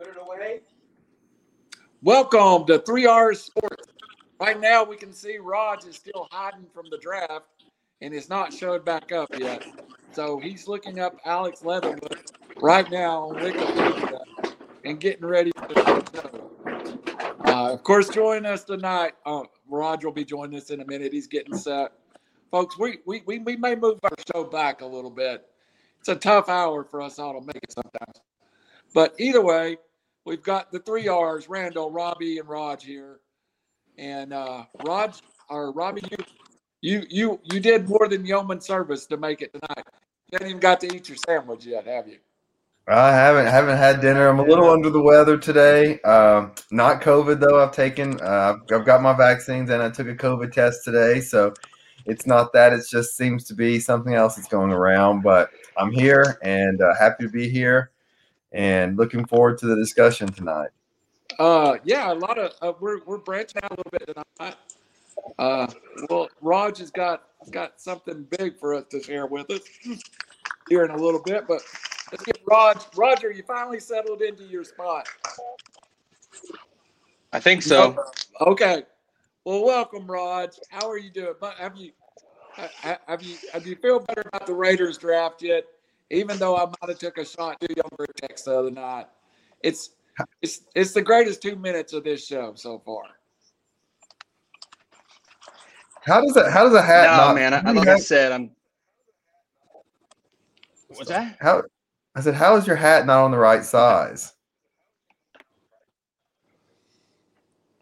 Put it away. Welcome to 3R Sports. Right now, we can see Raj is still hiding from the draft and is not showed back up yet. So he's looking up Alex Leatherwood right now on Wikipedia and getting ready for the. Uh, of course, join us tonight, uh, Raj will be joining us in a minute. He's getting set. Folks, we, we, we, we may move our show back a little bit. It's a tough hour for us all to make it sometimes. But either way, we've got the three R's, Randall, Robbie, and Raj here. And uh, Raj or Robbie, you you you you did more than yeoman service to make it tonight. You haven't even got to eat your sandwich yet, have you? I haven't haven't had dinner. I'm a little under the weather today. Um, not COVID though. I've taken. Uh, I've got my vaccines and I took a COVID test today. So it's not that. It just seems to be something else that's going around. But I'm here and uh, happy to be here and looking forward to the discussion tonight. Uh, yeah, a lot of uh, we're we're branching out a little bit tonight. Uh, well, Raj has got got something big for us to share with us here in a little bit, but let's get Raj. Roger, you finally settled into your spot. I think so. Okay. Well, welcome, Raj. How are you doing? Have you have you have you feel better about the Raiders draft yet? Even though I might have took a shot to younger text the other night, it's it's it's the greatest two minutes of this show so far. How does it? How does a hat? No, not, man. I, like I said, I'm. What's that? How? I said, how is your hat not on the right size?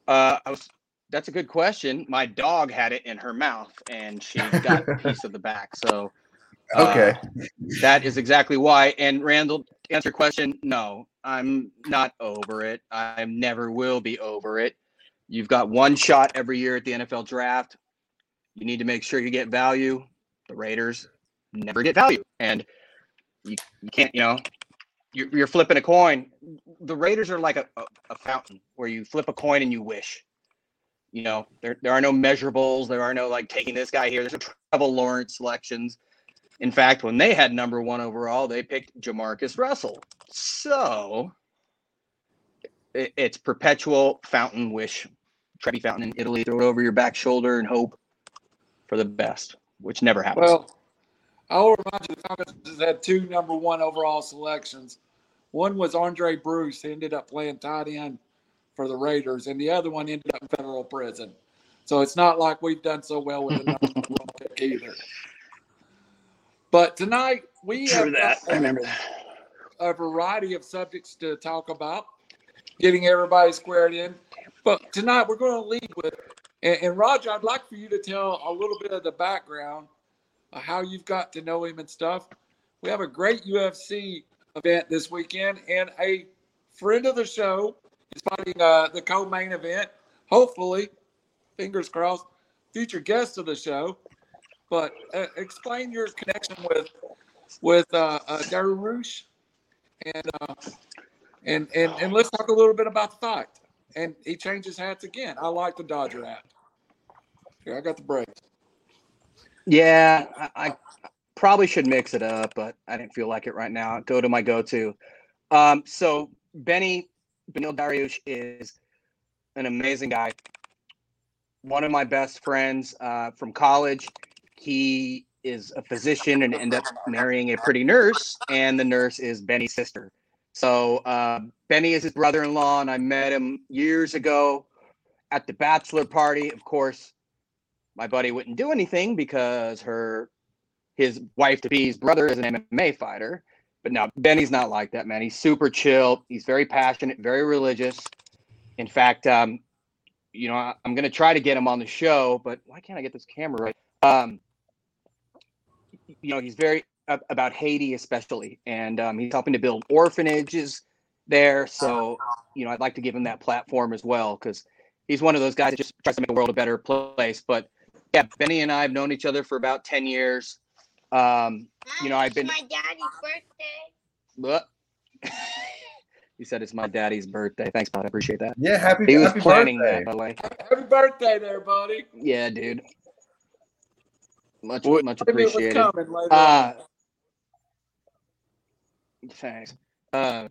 Uh, I was. That's a good question. My dog had it in her mouth, and she got a piece of the back. So, uh, Okay. that is exactly why. And Randall, to answer your question, no, I'm not over it. I never will be over it. You've got one shot every year at the NFL draft. You need to make sure you get value. The Raiders never get value, and you, you can't. You know, you're, you're flipping a coin. The Raiders are like a, a, a fountain where you flip a coin and you wish. You know, there, there are no measurables. There are no like taking this guy here. There's no Trevor Lawrence selections. In fact, when they had number one overall, they picked Jamarcus Russell. So it's perpetual fountain wish, Trevi Fountain in Italy. Throw it over your back shoulder and hope for the best, which never happens. Well, I'll remind you the Falcons has had two number one overall selections. One was Aundray Bruce, who ended up playing tight end for the Raiders, and the other one ended up in federal prison. So it's not like we've done so well with the number one pick either. But tonight we have that. I remember that. a variety of subjects to talk about, getting everybody squared in. But tonight we're going to lead with, and, and Roger, I'd like for you to tell a little bit of the background of how you've got to know him and stuff. We have a great UFC event this weekend, and a friend of the show is fighting uh, the co-main event. Hopefully, fingers crossed, future guest of the show. But uh, explain your connection with with uh, uh, and uh, and and and let's talk a little bit about the fight. And he changes hats again. I like the Dodger hat. Here, I got the brakes. Yeah, I, I probably should mix it up, but I didn't feel like it right now. Go to my go-to. Um, so Benny Beneil Dariush is an amazing guy. One of my best friends uh, from college. He is a physician and end up marrying a pretty nurse, and the nurse is Benny's sister. So uh, Benny is his brother-in-law, and I met him years ago at the bachelor party. Of course, my buddy wouldn't do anything because her his wife to be's brother is an MMA fighter. But now Benny's not like that, man. He's super chill. He's very passionate, very religious. In fact, um, you know, I, I'm gonna try to get him on the show, but why can't I get this camera right? Um, you know, he's very ab- about Haiti, especially, and um, he's helping to build orphanages there. So, you know, I'd like to give him that platform as well because he's one of those guys that just tries to make the world a better place. But yeah, Benny and I have known each other for about ten years. Um, you know, I've been. my daddy's birthday. What? he said it's my daddy's birthday. Thanks, bud. I appreciate that. Yeah, happy, He was happy planning birthday. that, by the way. Happy birthday there, buddy. Yeah, dude. Much, Well, much Maybe it was appreciated. Uh, thanks. Uh,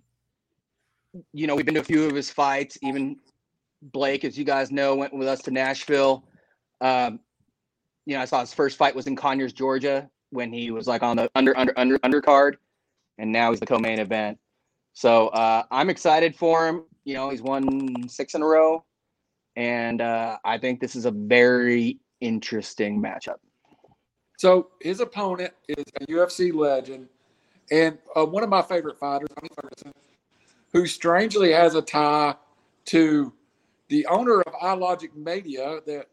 you know, we've been to a few of his fights. Even Blake, as you guys know, went with us to Nashville. Um, you know, I saw his first fight was in Conyers, Georgia, when he was like on the under under under undercard, and now he's the co-main event. So uh, I'm excited for him. You know, he's won six in a row, and uh, I think this is a very interesting matchup. So his opponent is a UFC legend and uh, one of my favorite fighters, Ferguson, who strangely has a tie to the owner of iLogic Media that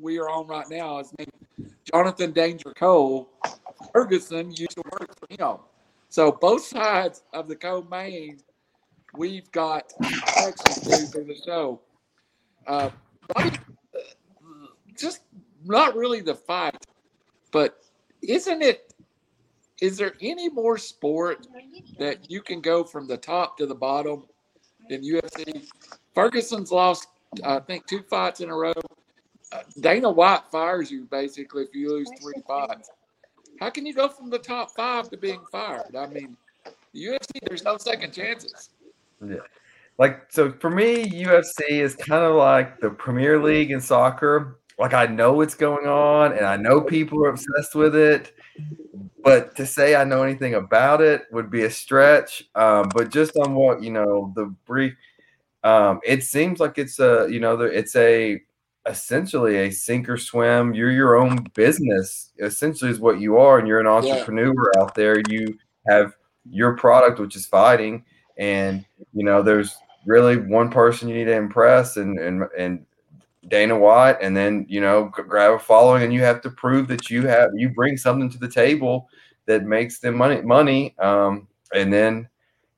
we are on right now. His name Jonathan Danger Cole. Ferguson used to work for him. So both sides of the co-main, we've got connections to for the show. Uh, just not really the fight, but isn't it is there any more sport that you can go from the top to the bottom than UFC? Ferguson's lost, I think, two fights in a row. Uh, Dana White fires you basically if you lose three fights. How can you go from the top five to being fired? I mean, UFC, there's no second chances. Yeah. Like, so for me, UFC is kind of like the Premier League in soccer. Like, I know what's going on and I know people are obsessed with it but to say I know anything about it would be a stretch. Um, but just on what you know, the brief, um, it seems like it's a you know, it's a essentially a sink or swim. You're your own business, essentially, is what you are, and you're an entrepreneur yeah. out there. You have your product, which is fighting, and you know, there's really one person you need to impress, and and and Dana White, and then you know grab a following, and you have to prove that you have you bring something to the table that makes them money money, um, and then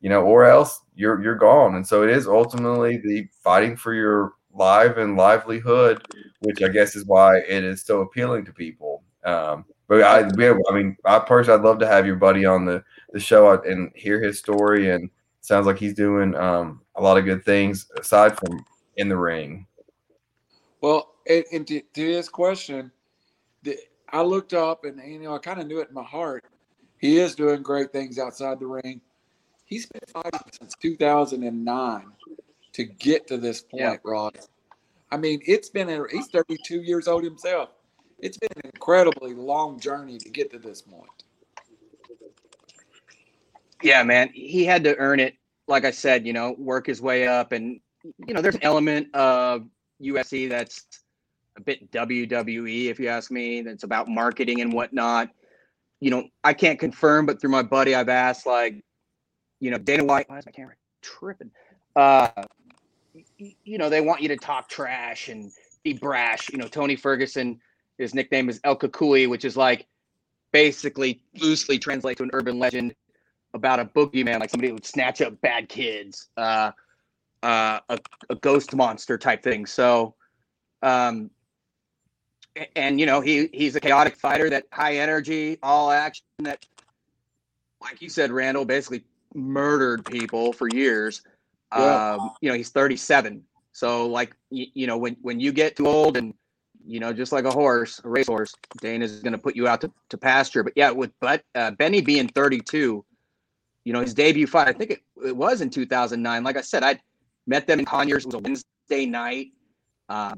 you know, or else you're you're gone. And so it is ultimately the fighting for your life and livelihood, which I guess is why it is so appealing to people. Um, but I, I mean, I personally, I'd love to have your buddy on the the show and hear his story. And sounds like he's doing um, a lot of good things aside from in the ring. Well, and, and to, to, his question, the, I looked up and you know I kind of knew it in my heart. He is doing great things outside the ring. He's been fighting since 2009 to get to this point, yeah. Rod. I mean, it's been a, he's 32 years old himself. It's been an incredibly long journey to get to this point. Yeah, man, he had to earn it. Like I said, you know, work his way up, and you know, there's an element of UFC that's a bit WWE, if you ask me. That's about marketing and whatnot. You know, I can't confirm, but through my buddy, I've asked like, you know, Dana White. Why is my camera tripping? Uh, you know, they want you to talk trash and be brash. You know, Tony Ferguson, his nickname is El Cucuy, which is like basically loosely translate to an urban legend about a boogeyman, like somebody who would snatch up bad kids. Uh, uh, a, a ghost monster type thing. So, um, and you know he he's a chaotic fighter that high energy, all action. That, like you said, Randall basically murdered people for years. Yeah. Um, you know he's 37, so like you, you know when when you get too old and you know, just like a horse, a racehorse, Dane is going to put you out to, to pasture. But yeah, with but uh, Benny being 32, you know, his debut fight, I think it, it was in 2009. Like I said, I Met them in Conyers. It was a Wednesday night. Uh,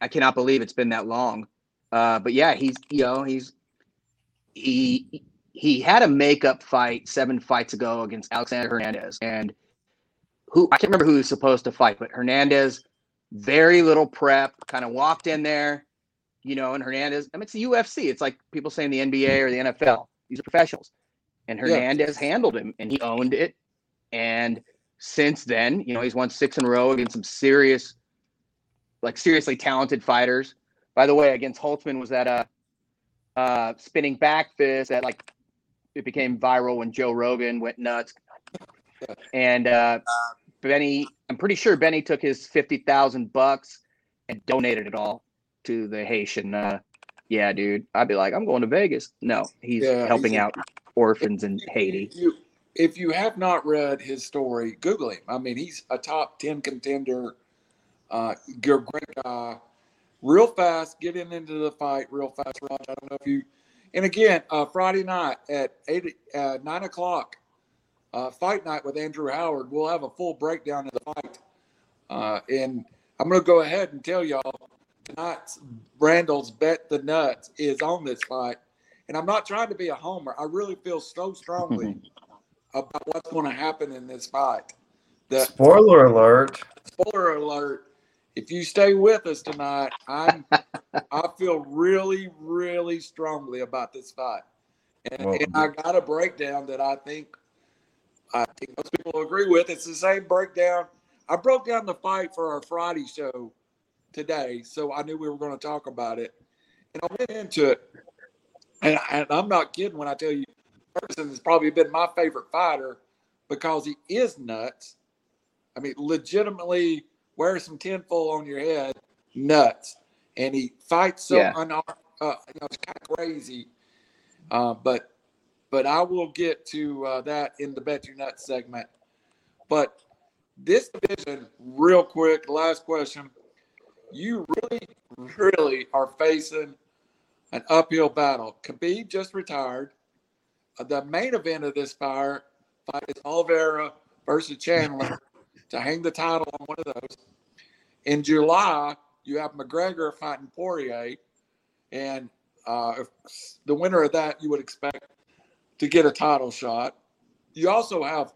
I cannot believe it's been that long. Uh, but yeah, he's you know he's he he had a makeup fight seven fights ago against Alexander Hernandez, and who I can't remember who he was supposed to fight, but Hernandez, very little prep, kind of walked in there, you know, and Hernandez. I mean, it's the UFC. It's like people saying the NBA or the NFL. These are professionals, and Hernandez yeah. handled him, and he owned it, and since then. You know, he's won six in a row against some serious, like seriously talented fighters. By the way, against Holtzman was that a uh, uh, spinning back fist that like it became viral when Joe Rogan went nuts. And uh, Benny, I'm pretty sure Benny took his fifty thousand bucks and donated it all to the Haitian. Uh, yeah, dude, I'd be like, I'm going to Vegas. No, he's yeah, helping he's, out orphans in Haiti. You, if you have not read his story, Google him. I mean, he's a top 10 contender. Uh, great guy. Real fast, getting into the fight real fast, Raj. I don't know if you. And again, uh, Friday night at eight, uh, nine o'clock uh, fight night with Andrew Howard. We'll have a full breakdown of the fight. Uh, and I'm going to go ahead and tell y'all tonight's Randall's Bet the Nuts is on this fight. And I'm not trying to be a homer. I really feel so strongly about what's going to happen in this fight. The spoiler alert. Spoiler alert. If you stay with us tonight, I'm I feel really, really strongly about this fight. And, well, and I got a breakdown that I think I think most people agree with. It's the same breakdown. I broke down the fight for our Friday show today, so I knew we were going to talk about it. And I went into it, and, and I'm not kidding when I tell you, Ferguson has probably been my favorite fighter because he is nuts. I mean, legitimately wear some tinfoil on your head, nuts. And he fights so yeah. unarmed, uh, you know, it's kind of crazy. Uh, but but I will get to uh, that in the Bet Your Nuts segment. But this division, real quick, last question. You really, really are facing an uphill battle. Khabib just retired. The main event of this fire fight is Oliveira versus Chandler to hang the title on one of those. In July, you have McGregor fighting Poirier, and uh, the winner of that you would expect to get a title shot. You also have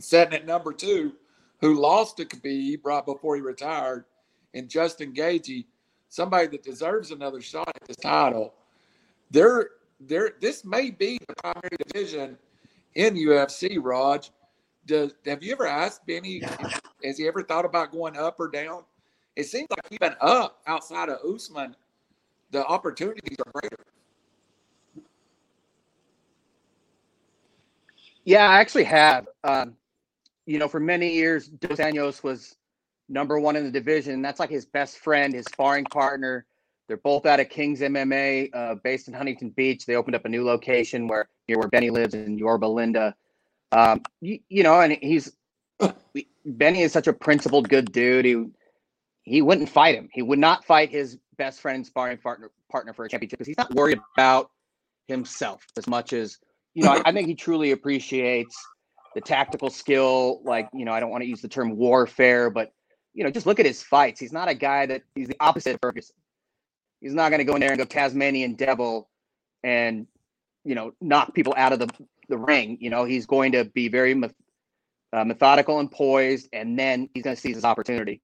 setting at number two, who lost to Khabib right before he retired, and Justin Gaethje, somebody that deserves another shot at this title. There, there. This may be the primary division in UFC, Raj. Does have you ever asked Benny? Has he ever thought about going up or down? It seems like even up outside of Usman, the opportunities are greater. Yeah, I actually have. Um, you know, for many years, Dos Anjos was number one in the division. That's like his best friend, his sparring partner. They're both out of Kings MMA, uh, based in Huntington Beach. They opened up a new location where near where Benny lives in Yorba Linda. Um, you, you know, and he's Benny is such a principled, good dude. He he wouldn't fight him. He would not fight his best friend and sparring partner partner for a championship because he's not worried about himself as much as you know, I, I think he truly appreciates the tactical skill. Like, you know, I don't want to use the term warfare, but you know, just look at his fights. He's not a guy that he's the opposite of Ferguson. He's not going to go in there and go Tasmanian devil and you know knock people out of the the ring. You know, he's going to be very uh, methodical and poised, and then he's going to seize his opportunity.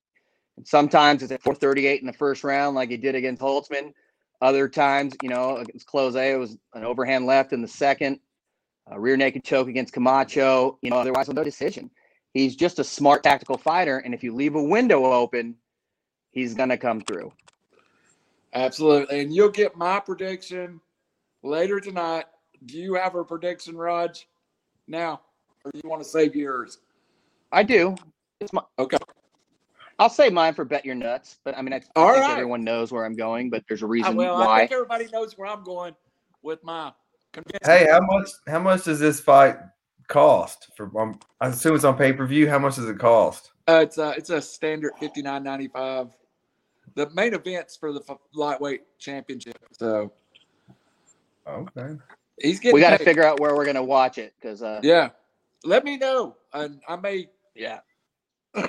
And sometimes it's at 438 in the first round, like he did against Holtzman. Other times, you know, against Klose, it was an overhand left in the second a rear naked choke against Camacho, you know, otherwise no decision. He's just a smart tactical fighter, and if you leave a window open, he's gonna come through. Absolutely, and you'll get my prediction later tonight. Do you have a prediction, Raj? Now, or do you want to save yours? I do. It's my okay. I'll say mine for bet your nuts, but I mean, I, I think right. everyone knows where I'm going, but there's a reason well, why. I think everybody knows where I'm going with my Hey, how much? How much does this fight cost? For um, I assume it's on pay per view. How much does it cost? Uh, it's a it's a standard fifty nine ninety five. The main events for the lightweight championship. So, okay, he's getting. We got to figure out where we're gonna watch it because. Uh, yeah, let me know, and I may. Yeah.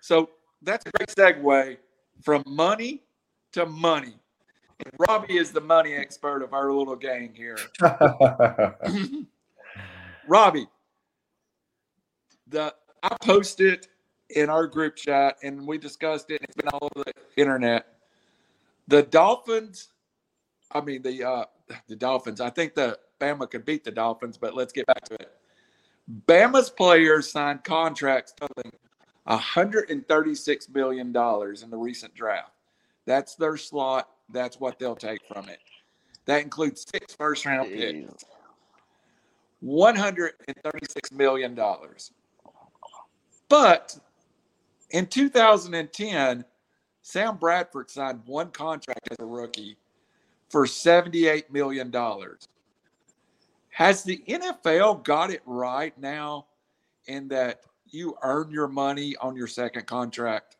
so that's a great segue from money to money. Robbie is the money expert of our little gang here. Robbie, the I posted in our group chat and we discussed it. It's been all over the internet. The Dolphins, I mean the uh, the Dolphins. I think the Bama could beat the Dolphins, but let's get back to it. Bama's players signed contracts totaling 136 million dollars in the recent draft. That's their slot that's what they'll take from it. That includes six first round picks, $136 million. But in 2010, Sam Bradford signed one contract as a rookie for $78 million. Has the NFL got it right now in that you earn your money on your second contract?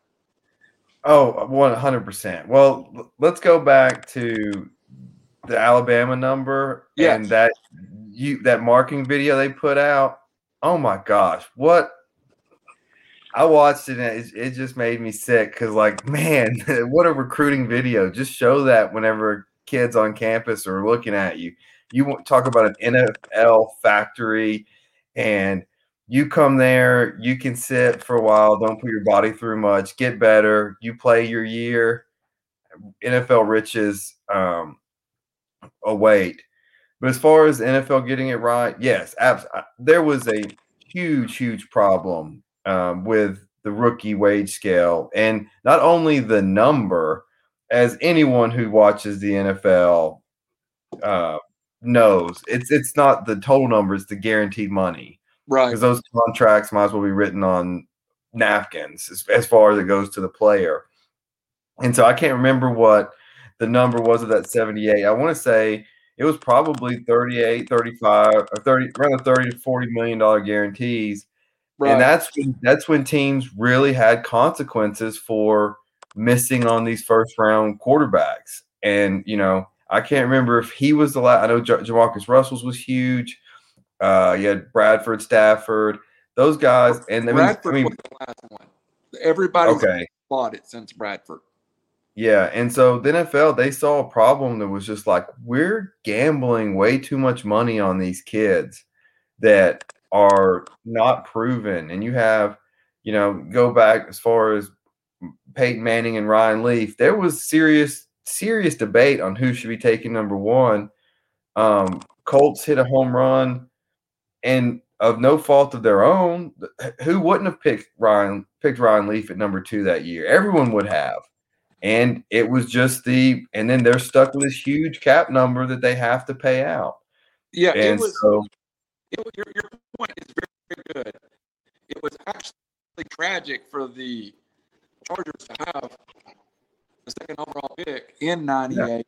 Oh, 100%. Well, let's go back to the Alabama number yes. and that you that marking video they put out. Oh my gosh, what I watched it and it, it just made me sick because, like, man, what a recruiting video. Just show that whenever kids on campus are looking at you. You talk about an NFL factory, and you come there, you can sit for a while, don't put your body through much, get better, you play your year. NFL riches um, await. But as far as NFL getting it right, yes, abs- there was a huge, huge problem um, with the rookie wage scale, and not only the number, as anyone who watches the NFL uh, knows, it's it's not the total number; it's the guaranteed money, right? Because those contracts might as well be written on napkins as, as far as it goes to the player. And so I can't remember what the number was of that 78. I want to say it was probably 38, 35, or 30, around the 30 to 40 million dollar guarantees Right. And that's when, that's when teams really had consequences for missing on these first round quarterbacks. And you know, I can't remember if he was the last. I know J- Jamarcus Russell's was huge. Uh, you had Bradford, Stafford, those guys, and Bradford I mean, was the last one. Everybody's okay. bought it since Bradford. Yeah, and so the NFL they saw a problem that was just like we're gambling way too much money on these kids that are not proven. And you have, you know, go back as far as Peyton Manning and Ryan Leaf, there was serious, serious debate on who should be taking number one. Um, Colts hit a home run, and of no fault of their own, who wouldn't have picked Ryan picked Ryan Leaf at number two that year? Everyone would have. And it was just the and then they're stuck with this huge cap number that they have to pay out. Yeah, and it was so it, your, your point is very, very good. It was actually tragic for the Chargers to have the second overall pick in '98.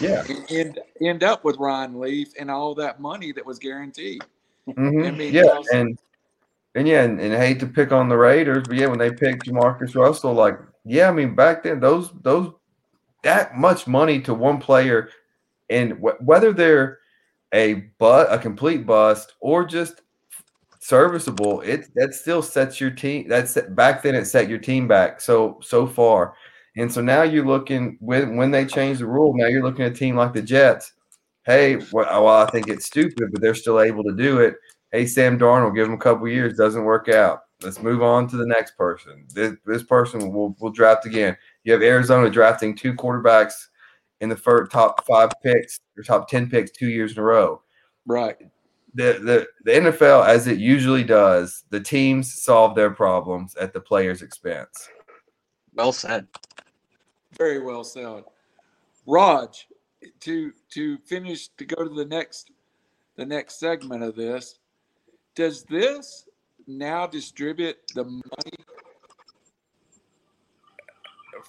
Yeah, and end, up with Ryan Leaf and all that money that was guaranteed. Mm-hmm. I mean, yeah, and and yeah, and, and I hate to pick on the Raiders, but yeah, when they picked Jamarcus Russell, like yeah, I mean back then those those that much money to one player, and wh- whether they're a but a complete bust or just serviceable, it that still sets your team. That's back then it set your team back so so far, and so now you're looking when when they change the rule. Now you're looking at a team like the Jets. Hey, well, I think it's stupid, but they're still able to do it. Hey, Sam Darnold, give him a couple years, doesn't work out. Let's move on to the next person. This, this person will will draft again. You have Arizona drafting two quarterbacks in the first top five picks or top 10 picks two years in a row. Right. The, the, the NFL, as it usually does, the teams solve their problems at the player's expense. Well said. Very well said. Raj, to to finish to go to the next the next segment of this, does this now distribute the money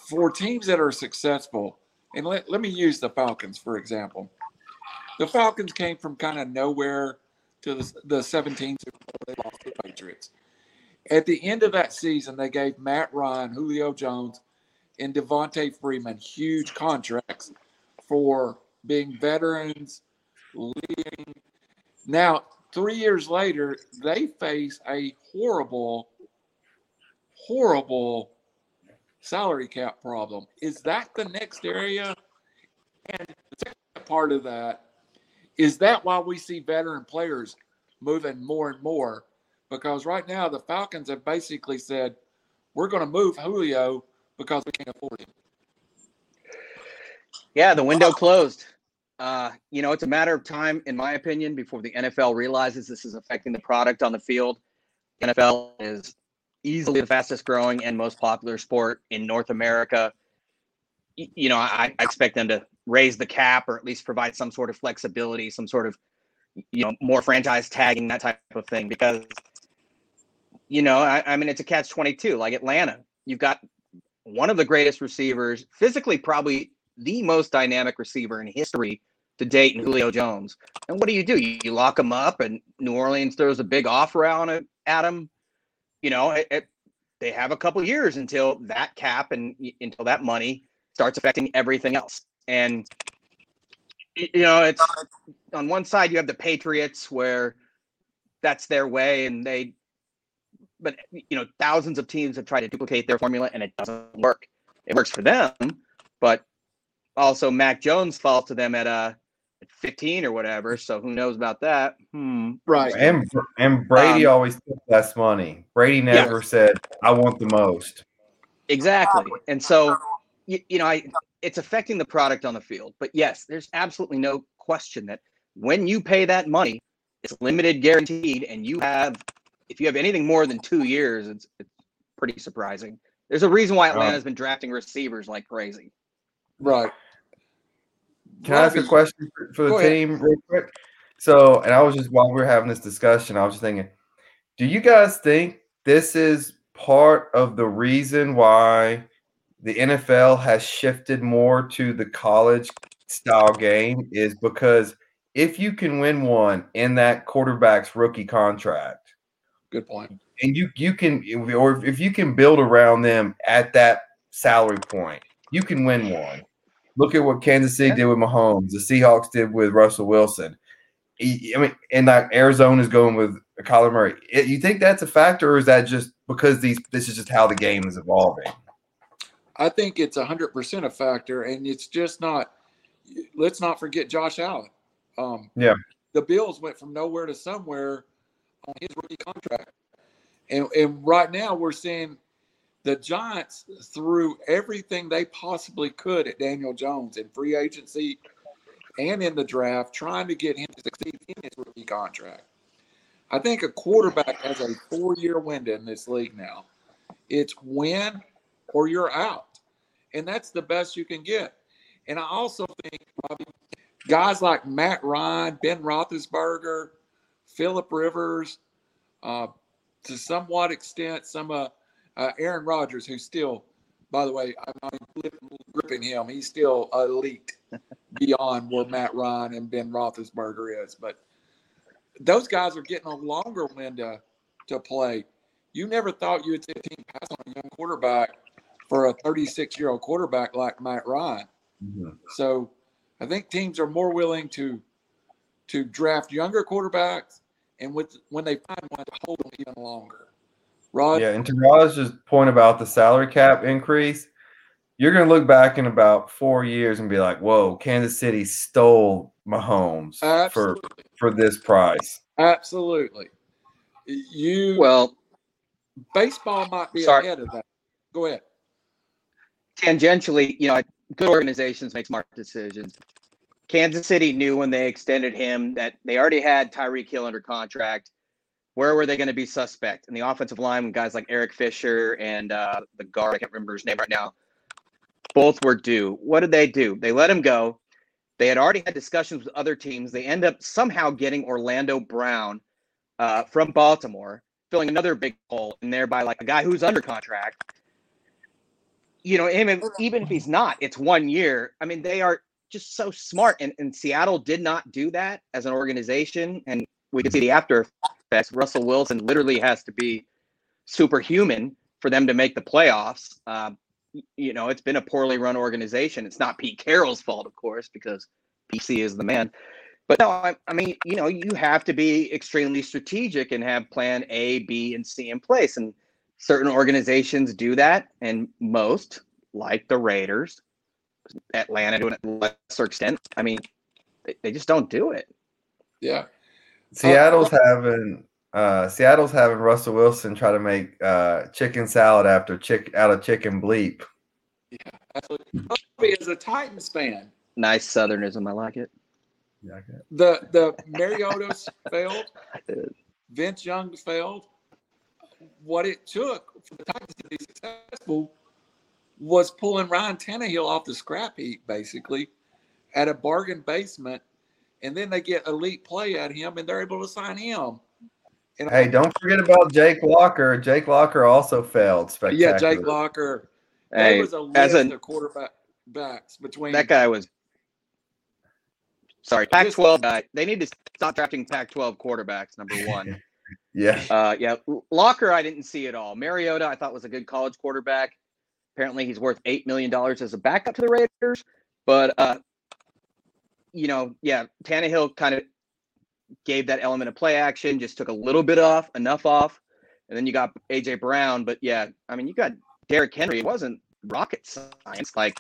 for teams that are successful? And let, let me use the Falcons, for example. The Falcons came from kind of nowhere to the, the 17 they lost the Patriots. At the end of that season, they gave Matt Ryan, Julio Jones, and Devonta Freeman huge contracts for being veterans, leading. Now, three years later, they face a horrible, horrible salary cap problem. Is that the next area? And the second part of that is that why we see veteran players moving more and more? Because right now the Falcons have basically said we're going to move Julio because we can't afford him. Yeah, the window closed. Uh, you know, it's a matter of time, in my opinion, before the NFL realizes this is affecting the product on the field. NFL is easily the fastest growing and most popular sport in North America. You know, I, I, expect them to raise the cap or at least provide some sort of flexibility, some sort of, you know, more franchise tagging, that type of thing. Because, you know, I, I mean, it's a catch 22. Like Atlanta, you've got one of the greatest receivers, physically, probably the most dynamic receiver in history to date in Julio Jones. And what do you do? You, lock him up, and New Orleans throws a big offer out at him you know, it, it, they have a couple years until that cap and until that money starts affecting everything else. And you know, it's on one side you have the Patriots where that's their way and they but you know thousands of teams have tried to duplicate their formula and it doesn't work. It works for them, but also Mac Jones falls to them at at 15 or whatever, so who knows about that? Hmm. Right. And and Brady Um, always took less money. Brady never said, "I want the most." Exactly. And so, you, you know, I it's affecting the product on the field. But yes, there's absolutely no question that when you pay that money, it's limited guaranteed, and you have if you have anything more than two years, it's it's pretty surprising. There's a reason why Atlanta's been drafting receivers like crazy. Right. Can I ask a question for, the team real quick? So, and I was just while we were having this discussion, I was just thinking, do you guys think this is part of the reason why the NFL has shifted more to the college style game? Is because if you can win one in that quarterback's rookie contract, Good point. and you you can or if you can build around them at that salary point, you can win one. Look at what Kansas City did with Mahomes. The Seahawks did with Russell Wilson. I I mean, and like Arizona's going with Kyler Murray. You think that's a factor, or is that just because these? This is just how the game is evolving. I think it's hundred percent a factor, and it's just not. Let's not forget Josh Allen. Um, Yeah. the Bills went from nowhere to somewhere on his rookie contract, and and right now we're seeing the Giants threw everything they possibly could at Daniel Jones in free agency and in the draft, trying to get him to succeed in his rookie contract. I think a quarterback has a four-year window in this league now. It's win or you're out. And that's the best you can get. And I also think Robbie, guys like Matt Ryan, Ben Roethlisberger, Philip Rivers, uh, to somewhat extent, some uh, uh, Aaron Rodgers, who's still, by the way, I'm not gripping him. He's still elite beyond where Matt Ryan and Ben Roethlisberger is. But those guys are getting a longer window to play. You never thought you would see a team pass on a young quarterback for a 36 year old quarterback like Matt Ryan. So I think teams are more willing to to draft younger quarterbacks and with when they find one to hold them even longer. Rod, Yeah, and to Raj's point about the salary cap increase, you're going to look back in about four years and be like, "Whoa, Kansas City stole Mahomes for for this price." absolutely. You Well, baseball might be Sorry. ahead of that. Go ahead. tangentially, you know, good organizations make smart decisions. Kansas City knew when they extended him that they already had Tyreek Hill under contract. Where were they going to be suspect? In the offensive line, guys like Eric Fisher and uh, the guard, I can't remember his name right now, both were due. What did they do? They let him go. They had already had discussions with other teams. They end up somehow getting Orlando Brown uh, from Baltimore, filling another big hole, and thereby like a guy who's under contract you know, even even if he's not, it's one year. I mean, they are just so smart, and, and Seattle did not do that as an organization, and we can see the after effects. Russell Wilson literally has to be superhuman for them to make the playoffs. Um, y- you know, it's been a poorly run organization. It's not Pete Carroll's fault, of course, because PC is the man. But no, I, I mean, you know, you have to be extremely strategic and have plan A, B, and C in place. And certain organizations do that, and most, like the Raiders, Atlanta to a lesser extent, I mean, they, they just don't do it. Yeah. Seattle's having uh, Seattle's having Russell Wilson try to make uh, chicken salad after chick out of chicken bleep. Absolutely. Bobby, As a Titans fan, Nice Southernism, I like it. the the Mariota's failed, Vince Young failed. What it took for the Titans to be successful was pulling Ryan Tannehill off the scrap heap, basically, at a bargain basement, and then they get elite play at him, and they're able to sign him. And Hey, don't forget about Jake Locker. Jake Locker also failed spectacularly. yeah, Jake Locker. There Hey, was a as list a of quarterback backs between that guy was sorry, Pac-12 guy. They need to stop drafting Pac-12 quarterbacks. Number one. Yeah. Uh, yeah, Locker, I didn't see at all. Mariota, I thought was a good college quarterback. Apparently, he's worth eight million dollars as a backup to the Raiders. But uh, you know, yeah, Tannehill kind of gave that element of play action, just took a little bit off, enough off, and then you got AJ Brown. But yeah, I mean, you got Derrick Henry. It wasn't rocket science. Like,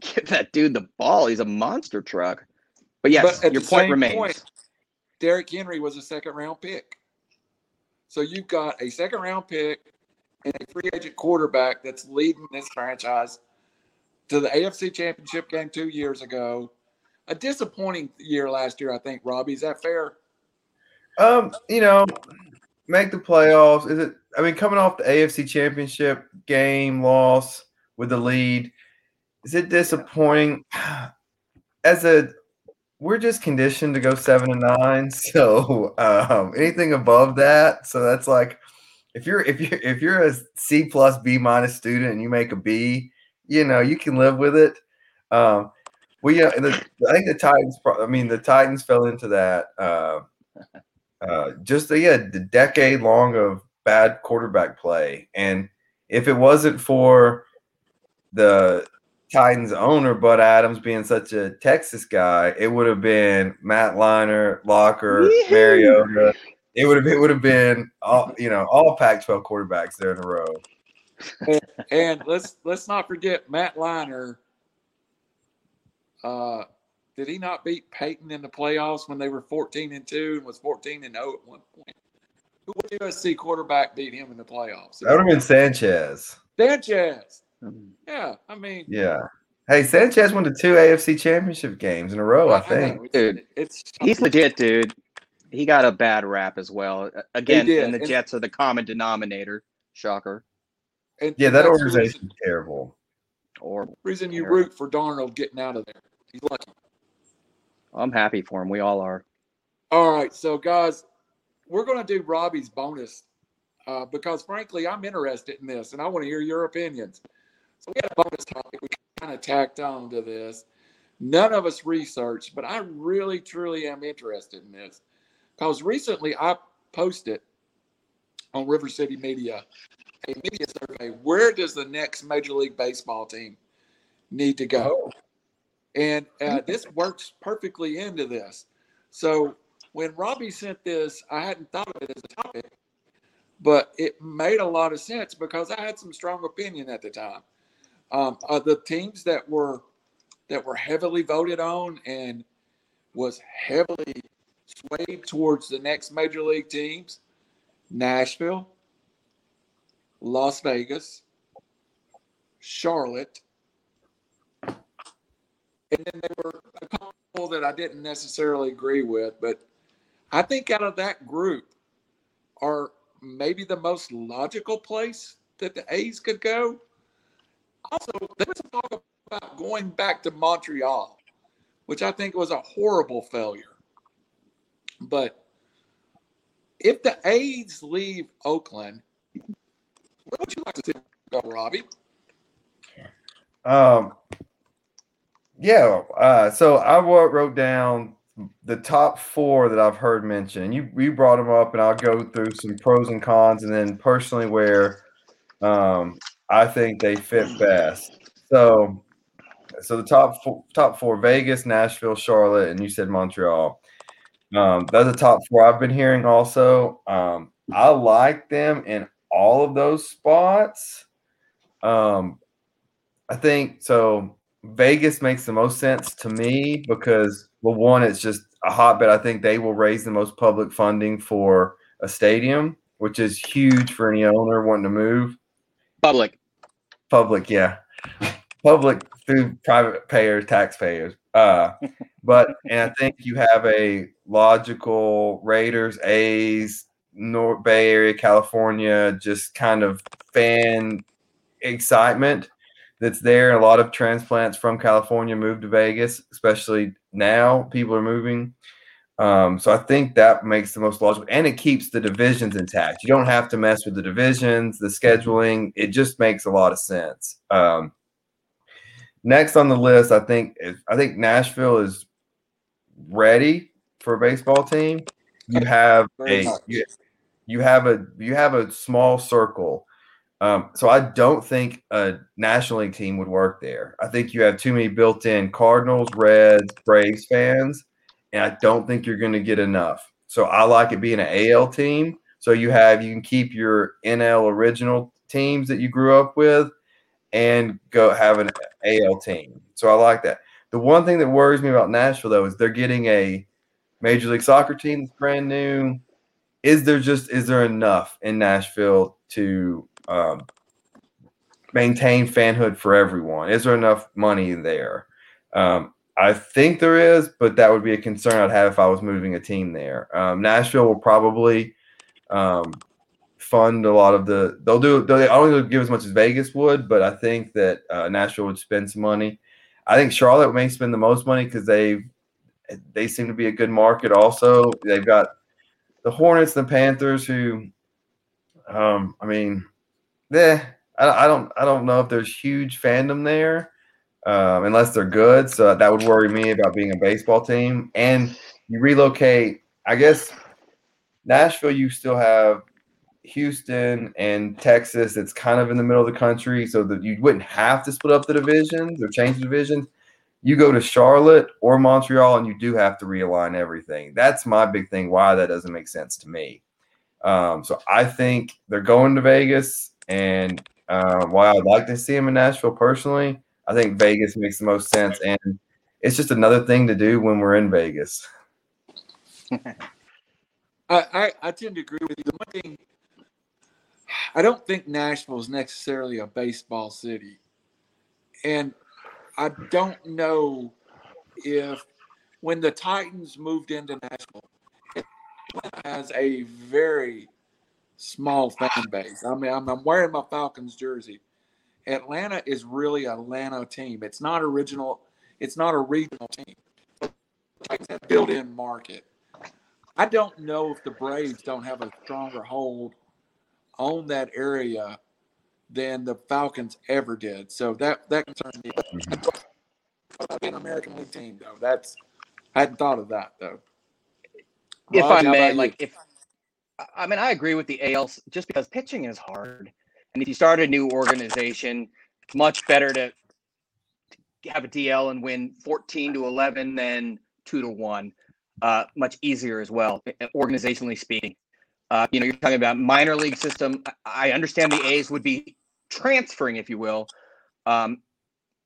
give that dude the ball. He's a monster truck. But yes, But your point remains. point, Derrick Henry was a second round pick. So you've got a second round pick and a free agent quarterback that's leading this franchise to the AFC Championship game two years ago. A disappointing year last year, I think, Robbie. Is that fair? Um, you know, make the playoffs. Is it? I mean, coming off the AFC Championship game loss with the lead, is it disappointing? As a, we're just conditioned to go seven and nine. So um, anything above that, so that's like, if you're if you if you're a C plus B minus student and you make a B, you know you can live with it. Um, we, uh, the, I think the Titans. I mean, the Titans fell into that. Uh, uh, just yeah, the decade long of bad quarterback play. And if it wasn't for the Titans owner Bud Adams being such a Texas guy, it would have been Matt Leinart, Locker, Yee-hoo. Mariota. It would have it would have been all you know all Pac-12 quarterbacks there in a row. And let's let's not forget Matt Leinart. Uh, did he not beat Peyton in the playoffs when they were 14 and 2 and was 14 and 0 at one point? Who what USC quarterback beat him in the playoffs? That would have been Sanchez. Sanchez. Mhm. Yeah, I mean, Yeah. Hey, Sanchez won the two AFC championship games in a row, I know, think. it's- Dude, it's He's legit, dude. He got a bad rap as well. Again, and the and- Jets are the common denominator. Shocker. and- Yeah, that that's the organization's reason, terrible. Or reason you Terrible. root for Darnold getting out of there. He's lucky. I'm happy for him. We all are. All right, so guys, we're going to do Robbie's bonus uh, because, frankly, I'm interested in this and I want to hear your opinions. So we had a bonus topic we kind of tacked on to this. None of us researched, but I really, truly am interested in this because recently I posted on River City Media a media survey. Where does the next Major League Baseball team need to go? And uh, this works perfectly into this. So when Robbie sent this, I hadn't thought of it as a topic, but it made a lot of sense because I had some strong opinion at the time. Um, uh, the teams that were that were heavily voted on and was heavily swayed towards the next major league teams: Nashville, Las Vegas, Charlotte, and then there were a couple that I didn't necessarily agree with, but I think out of that group are maybe the most logical place that the A's could go. Also, there was talk about going back to Montreal, which I think was a horrible failure. But if the A's leave Oakland, where would you like to see go, Robbie? Um, yeah. Uh, so I wrote down the top four that I've heard mentioned. You you brought them up, and I'll go through some pros and cons, and then personally where um, I think they fit best. So, so the top four, top four: Vegas, Nashville, Charlotte, and you said Montreal. Um, those are the top four I've been hearing. Also, um, I like them in all of those spots. Um, I think so. Vegas makes the most sense to me because, well, one, it's just a hotbed. I think they will raise the most public funding for a stadium, which is huge for any owner wanting to move. Public. Public, yeah, public through private payers, taxpayers. Uh, but and I think you have a logical Raiders, A's, North Bay Area, California, just kind of fan excitement that's there. A lot of transplants from California moved to Vegas, especially now people are moving. Um, so I think that makes the most logical, and it keeps the divisions intact. You don't have to mess with the divisions, the scheduling. It just makes a lot of sense. Um, next on the list, I think I think Nashville is ready for a baseball team. You have a you, you have a you have a small circle Um, so I don't think a National League team would work there. I think you have too many built-in Cardinals, Reds, Braves fans, and I don't think you're going to get enough. So I like it being an AL team. So you have you can keep your NL original teams that you grew up with, and go have an AL team. So I like that. The one thing that worries me about Nashville though is they're getting a Major League Soccer team that's brand new. Is there just is there enough in Nashville to um, maintain fanhood for everyone? Is there enough money there? Um, I think there is, but that would be a concern I'd have if I was moving a team there. Um, Nashville will probably um, fund a lot of the. They'll do. I don't give as much as Vegas would, but I think that uh, Nashville would spend some money. I think Charlotte may spend the most money because they they seem to be a good market. Also, they've got the Hornets and the Panthers, who, um, I mean, yeah, I, I don't I don't know if there's huge fandom there um, unless they're good. So that would worry me about being a baseball team. And you relocate, I guess Nashville, you still have Houston and Texas. It's kind of in the middle of the country, so that you wouldn't have to split up the divisions or change the divisions. You go to Charlotte or Montreal, and you do have to realign everything. That's my big thing. Why that doesn't make sense to me. Um, so I think they're going to Vegas, and uh, while I'd like to see him in Nashville personally, I think Vegas makes the most sense, and it's just another thing to do when we're in Vegas. I, I, I tend to agree with you. The one thing I don't think Nashville is necessarily a baseball city, and I don't know if when the Titans moved into Nashville, it has a very small fan base. I mean, I'm, I'm wearing my Falcons jersey, Atlanta is really a Atlanta team. It's not original. It's not a regional team. It's a built-in market. I don't know if the Braves don't have a stronger hold on that area than the Falcons ever did. So that that concerns me. An American League team, though. That's I hadn't thought of that though. If I may, like if I mean, I agree with the ALs just because pitching is hard. And if you start a new organization, much better to have a DL and win 14 to 11 than two to one. Uh, much easier as well, organizationally speaking. Uh, you know, you're talking about minor league system. I understand the A's would be transferring, if you will. Um,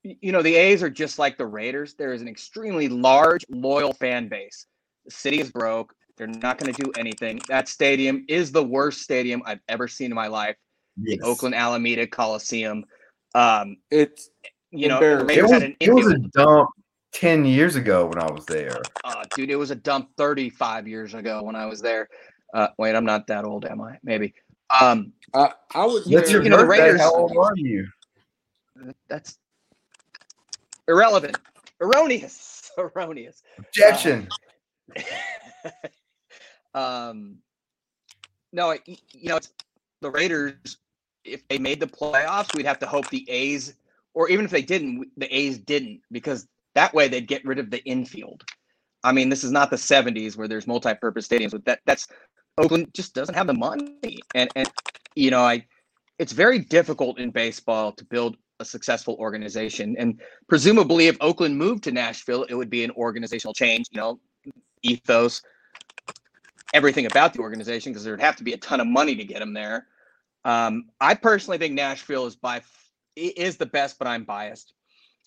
you know, the A's are just like the Raiders. There is an extremely large, loyal fan base. The city is broke. They're not going to do anything. That stadium is the worst stadium I've ever seen in my life yes. the Oakland Alameda Coliseum. Um, it's you know, it was, it was, a dump ten years ago when I was there. Uh, dude, it was a dump thirty-five years ago when I was there. Uh, wait, I'm not that old, am I? Maybe. Um, uh, I was. What's your you know, the Raiders, How old are you? That's irrelevant, erroneous, erroneous. Objection. um, no, you know, the Raiders, if they made the playoffs, we'd have to hope the A's, or even if they didn't, the A's didn't, because that way they'd get rid of the infield. I mean, this is not the 70s where there's multi-purpose stadiums, but that that's Oakland just doesn't have the money. And and you know, I it's very difficult in baseball to build a successful organization. And presumably if Oakland moved to Nashville, it would be an organizational change, you know, ethos, everything about the organization, because there'd have to be a ton of money to get them there. Um, I personally think Nashville is by is the best, but I'm biased.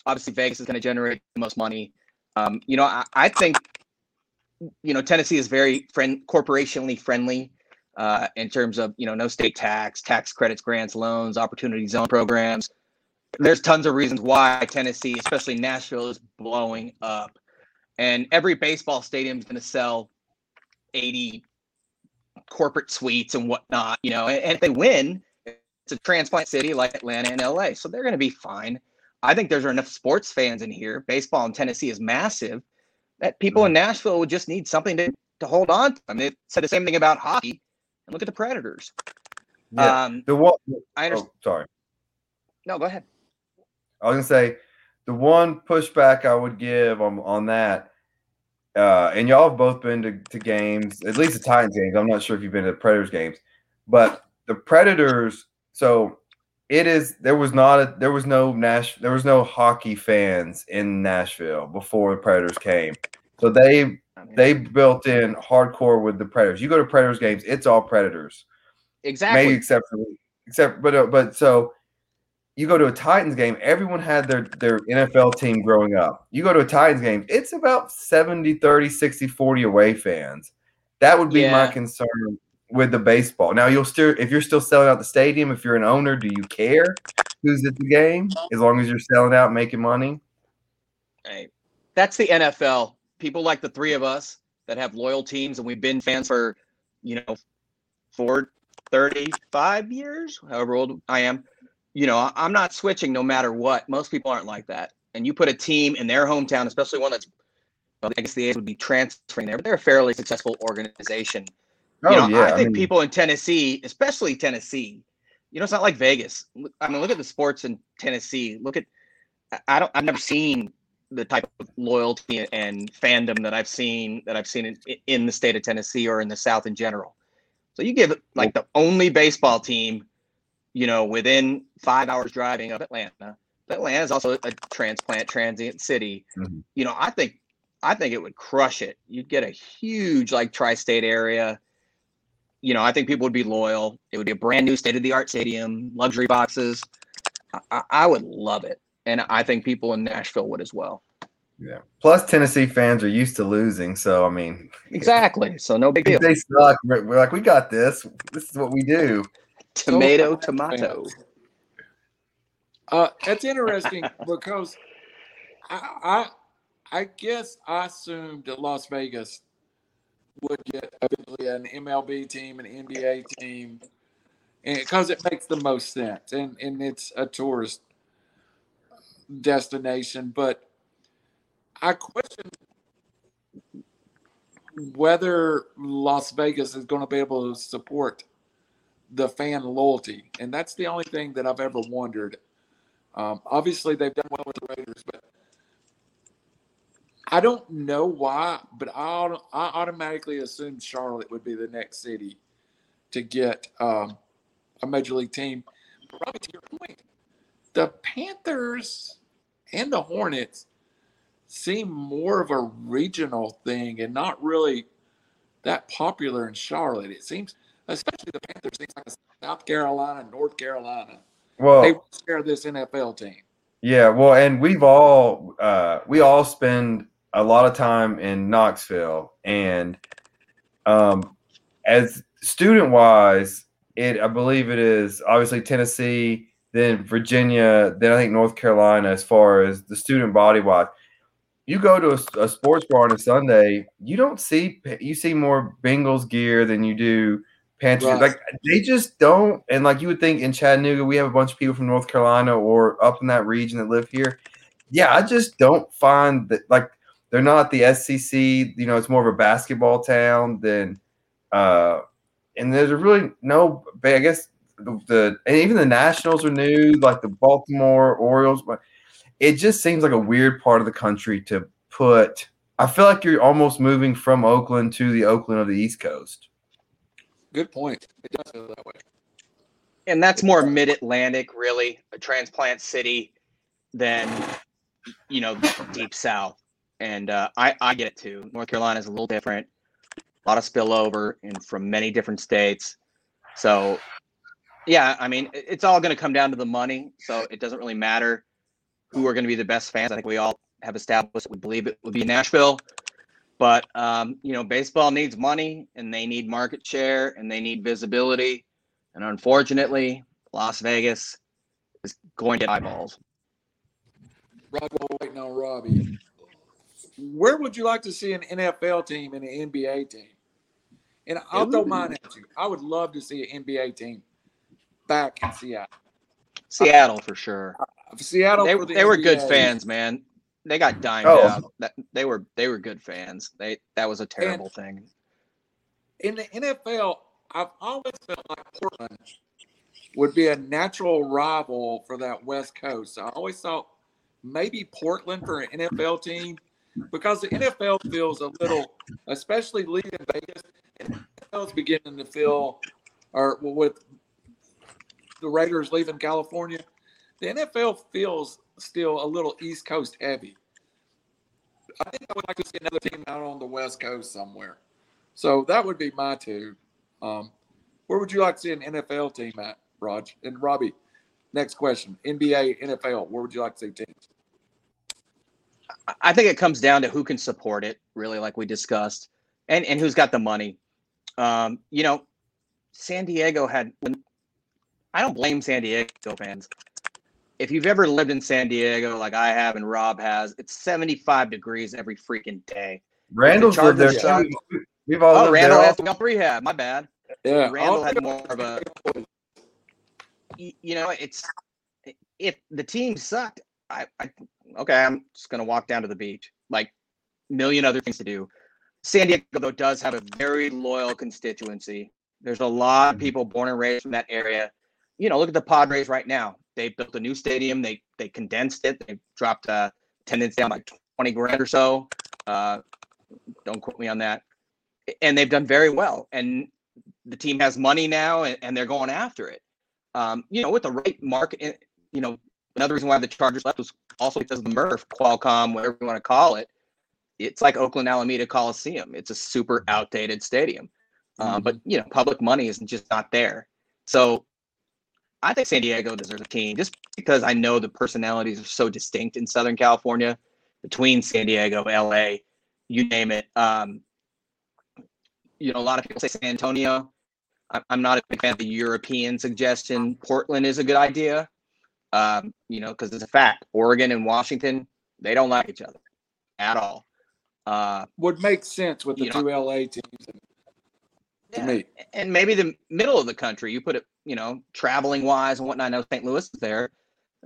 Obviously, Vegas is going to generate the most money. Um, you know, I, I, think you know Tennessee is very friend corporationally friendly uh, in terms of you know no state tax, tax credits, grants, loans, opportunity zone programs. There's tons of reasons why Tennessee, especially Nashville, is blowing up, and every baseball stadium is going to sell 80 corporate suites and whatnot, you know, and, and if they win, it's a transplant city like Atlanta and LA. So they're going to be fine. I think there's enough sports fans in here. Baseball in Tennessee is massive that people in mm-hmm. Nashville would just need something to, to hold on to. I mean, they said the same thing about hockey. And look at the Predators. Yeah. Um, the one, I understand. Oh, sorry. No, go ahead. I was going to say the one pushback I would give on, on that uh, and y'all have both been to, to games, at least the Titans games. I'm not sure if you've been to the Predators games, but the Predators. So it is there was not a there was no Nash there was no hockey fans in Nashville before the Predators came. So they they built in hardcore with the Predators. You go to Predators games, it's all Predators. Exactly. Maybe except for except but uh, but so you go to a Titans game, everyone had their their NFL team growing up. You go to a Titans game, it's about 70 30 60 40 away fans. That would be yeah. my concern with the baseball. Now you'll still if you're still selling out the stadium, if you're an owner, do you care who's at the game as long as you're selling out making money? Hey, that's the NFL. People like the three of us that have loyal teams and we've been fans for, you know, for 35 years, however old I am. You know, I'm not switching no matter what. Most people aren't like that. And you put a team in their hometown, especially one that's well, I guess the A's would be transferring there, but they're a fairly successful organization Oh, you know, yeah, I think I mean, people in Tennessee, especially Tennessee, you know, it's not like Vegas. I mean, look at the sports in Tennessee. Look at, I don't, I've never seen the type of loyalty and fandom that I've seen that I've seen in, in the state of Tennessee or in the South in general. So you give like the only baseball team, you know, within five hours driving of Atlanta. Atlanta is also a transplant transient city. Mm-hmm. You know, I think I think it would crush it. You'd get a huge like tri-state area you know, I think people would be loyal. It would be a brand new state of the art stadium, luxury boxes. I, I, would love it. And I think people in Nashville would as well. Yeah. Plus, Tennessee fans are used to losing. So, I mean, exactly. So, no big deal. They suck. We're, we're like, we got this. This is what we do. Tomato, tomato. Uh, it's interesting because I, I, I guess I assumed that Las Vegas would get eventually an MLB team, an NBA team, because it makes the most sense, and and it's a tourist destination. But I question whether Las Vegas is going to be able to support the fan loyalty, and that's the only thing that I've ever wondered. Um, obviously, they've done well with the Raiders, but I don't know why, but I, I automatically assumed Charlotte would be the next city to get um, a major league team. But Robbie, to your point, the Panthers and the Hornets seem more of a regional thing and not really that popular in Charlotte. It seems, especially the Panthers, seems like South Carolina, North Carolina. Well, they share this NFL team. Yeah, well, and we've all uh, we all spend a lot of time in Knoxville, and um, as student wise, it I believe it is obviously Tennessee, then Virginia, then I think North Carolina. As far as the student body wise, you go to a, a sports bar on a Sunday, you don't see you see more Bengals gear than you do Panthers. Right. Like they just don't, and like you would think in Chattanooga, we have a bunch of people from North Carolina or up in that region that live here. Yeah, I just don't find that like they're not the SEC. You know, it's more of a basketball town than, uh, and there's really no. I guess the, the and even the Nationals are new, like the Baltimore Orioles. But it just seems like a weird part of the country to put. I feel like you're almost moving from Oakland to the Oakland of the East Coast. Good point. It does feel that way. And that's more mid Atlantic, really, a transplant city than, you know, deep south and uh, I I get it too. North Carolina is a little different, a lot of spillover and from many different states. So, yeah, I mean, it's all going to come down to the money. So it doesn't really matter who are going to be the best fans. I think we all have established we believe it would be Nashville. But um, you know, baseball needs money and they need market share and they need visibility. And unfortunately, Las Vegas is going to get eyeballs. Rob, waiting on Robbie where would you like to see an NFL team and an NBA team? And I'll throw mine at you. I would love to see an NBA team back in Seattle. Seattle for sure. Uh, Seattle. They, the they were good fans, man. They got dimed oh. out. That, they were they were good fans. They that was a terrible and thing. In the NFL, I've always felt like Portland would be a natural rival for that West Coast. I always thought maybe Portland for an NFL team because the NFL feels a little, especially leaving Vegas, and NFL is beginning to feel, or with the Raiders leaving California. The NFL feels still a little East Coast heavy. I think I would like to see another team out on the West Coast somewhere. So that would be my two. Um, where would you like to see an NFL team at, Raj? And Robbie, next question. NBA, NFL, where would you like to see teams? I think it comes down to who can support it, really, like we discussed, and and who's got the money. Um, you know, San Diego had. I don't blame San Diego fans. If you've ever lived in San Diego, like I have and Rob has, it's 75 degrees every freaking day. Randall's lived there. Chargers too. We've all Oh, lived Randall there. has to go rehab. My bad. Yeah, Randall had more of a. y- You know, it's if the team sucked. I, I okay. I'm just gonna walk down to the beach. Like million other things to do. San Diego though does have a very loyal constituency. There's a lot of mm. people born and raised from that area. You know, look at the Padres right now. They built a new stadium. They they condensed it. They dropped uh, attendance down like 20 grand or so. Uh, don't quote me on that. And they've done very well. And the team has money now, and, and they're going after it. Um, you know, with the right market, eh, you know, another reason why the Chargers left was also because of the Murph, Qualcomm, whatever you want to call it. It's like Oakland Alameda Coliseum. It's a super outdated stadium. Um, but you know, public money is just not there. So I think San Diego deserves a team just because I know the personalities are so distinct in Southern California between San Diego, LA, you name it. Um, you know, a lot of people say San Antonio. I- I'm not a big fan of the European suggestion. Portland is a good idea. Um, you know, because it's a fact. Oregon and Washington, they don't like each other at all. Uh, would make sense with the know- two LA teams. To yeah, me. and maybe the middle of the country, you put it, you know, traveling wise and whatnot. I know St. Louis is there.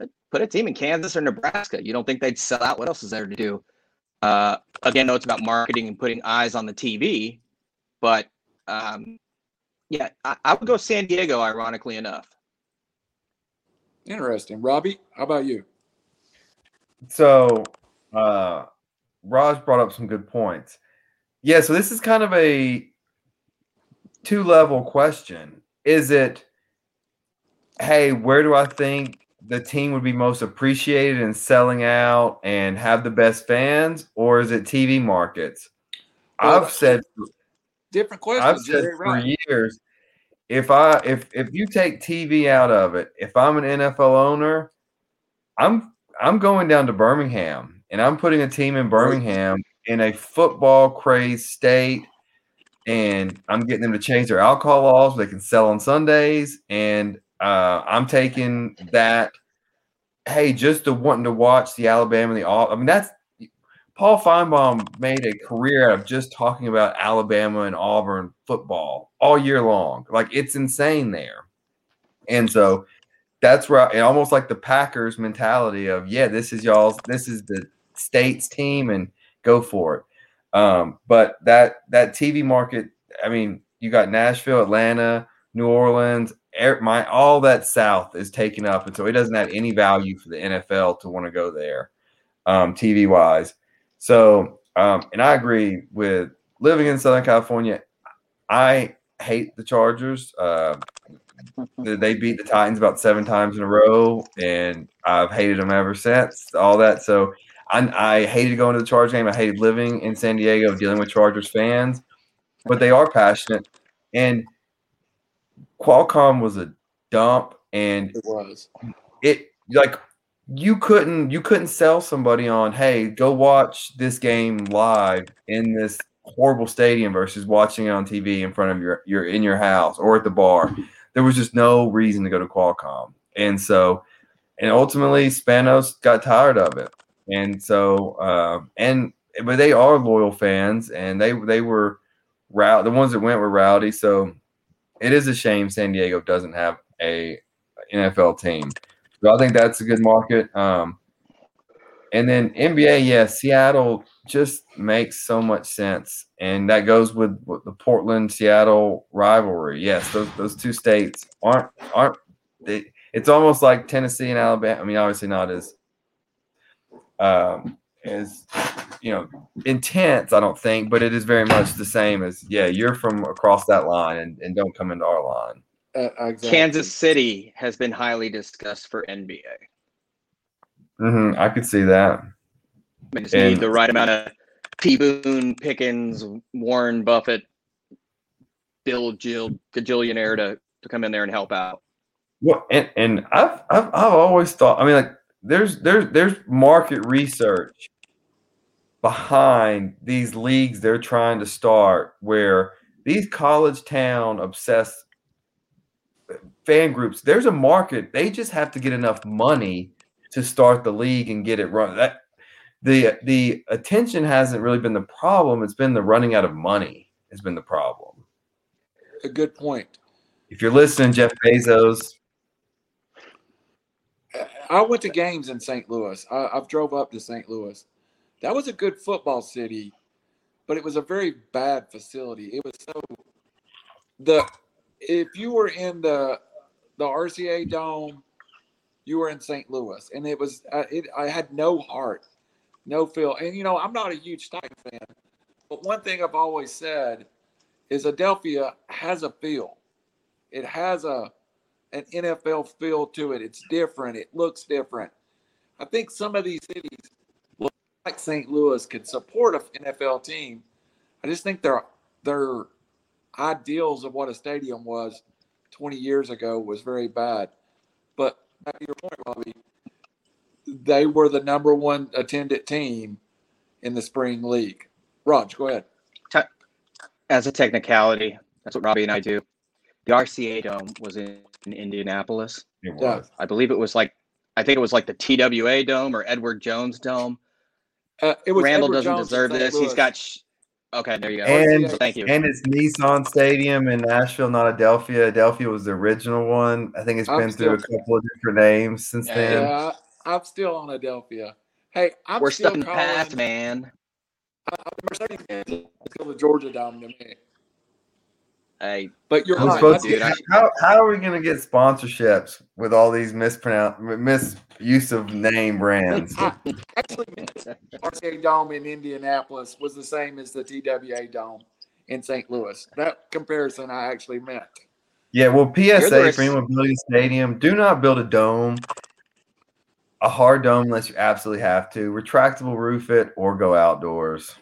Uh, Put a team in Kansas or Nebraska. You don't think they'd sell out? What else is there to do? Uh, again, no, it's about marketing and putting eyes on the TV. But um, yeah, I, I would go San Diego. Ironically enough, Interesting. Robbie, how about you? So, uh, Raj brought up some good points. Yeah, so this is kind of a two level question. Is it, hey, where do I think the team would be most appreciated in selling out and have the best fans, or is it TV markets? Well, I've said Different questions. I've said for right. years, if I if if you take TV out of it, if I'm an NFL owner, I'm I'm going down to Birmingham and I'm putting a team in Birmingham in a football crazed state, and I'm getting them to change their alcohol laws. so They can sell on Sundays, and uh, I'm taking that. Hey, just to wanting to watch the Alabama, and the all. I mean, that's Paul Finebaum made a career of just talking about Alabama and Auburn football all year long. Like it's insane there. And so that's where I, almost like the Packers mentality of, yeah, this is y'all's, this is the state's team and go for it. Um, but that that TV market, I mean, you got Nashville, Atlanta, New Orleans, air, my all that South is taken up, and so it doesn't have any value for the NFL to want to go there, um, TV wise. So, um, and I agree with living in Southern California. I hate the Chargers. Uh, they beat the Titans about seven times in a row, and I've hated them ever since. All that. So, I, I hated going to the Chargers game. I hated living in San Diego, dealing with Chargers fans, but they are passionate. And Qualcomm was a dump, and It was. it like you couldn't you couldn't sell somebody on hey go watch this game live in this horrible stadium versus watching it on TV in front of your your in your house or at the bar. There was just no reason to go to Qualcomm, and so and ultimately Spanos got tired of it, and so uh, and but they are loyal fans, and they they were route the ones that went were rowdy. So it is a shame San Diego doesn't have a NFL team. So I think that's a good market. Um, and then NBA, yeah, Seattle just makes so much sense, and that goes with, the Portland Seattle rivalry. Yes, those those two states aren't aren't. They, it's almost like Tennessee and Alabama. I mean, obviously not as um, as you know intense. I don't think, but it is very much the same as yeah. You're from across that line, and, and don't come into our line. Uh, exactly. Kansas City has been highly discussed for NBA. mm-hmm, I could see that. They just And- need the right amount of T. Boone, Pickens, Warren Buffett, Bill Jill, gajillionaire to, to come in there and help out. Well, and, and I've, I've I've always thought. I mean, like there's there's there's market research behind these leagues they're trying to start, where these college town obsessed fan groups. There's a market. They just have to get enough money to start the league and get it run. That the the attention hasn't really been the problem. It's been the running out of money has been the problem. A good point. If you're listening, Jeff Bezos, I went to games in St. Louis. I, I've drove up to St. Louis. That was a good football city, but it was a very bad facility. It was so the if you were in the the RCA Dome, you were in St. Louis, and it was uh, it. I had no heart, no feel, and you know I'm not a huge Titan fan, but one thing I've always said is Adelphia has a feel. It has a an NFL feel to it. It's different. It looks different. I think some of these cities, like St. Louis, could support an NFL team. I just think their their ideals of what a stadium was 20 years ago was very bad. But back to your point, Robbie, they were the number one attended team in the spring league. Raj, go ahead. As a technicality, that's what Robbie and I do. The RCA Dome was in, in Indianapolis. it Yeah. was. I believe it was like, I think it was like the TWA Dome or Edward Jones Dome. Uh, it was Randall Edward doesn't Jones deserve this. Louis. He's got. Sh- okay, there you go. And Thank you. and it's Nissan Stadium in Nashville, not Adelphia. Adelphia was the original one. I think it's I'm been through a couple of different names since Yeah. then. Yeah, I'm still on Adelphia. Hey, I'm We're still stuck in the past, man. Uh, Mercedes Benz is still the Georgia Dome to me. Hey, But you're I'm right. supposed dude, to, how, how are we going to get sponsorships with all these mispronounce misuse of name brands? Actually meant RCA Dome in Indianapolis was the same as the TWA Dome in St. Louis. That comparison I actually meant. Yeah, well, You're PSA the for anyone building a stadium, do not build a dome, a hard dome unless you absolutely have to. Retractable roof it or go outdoors.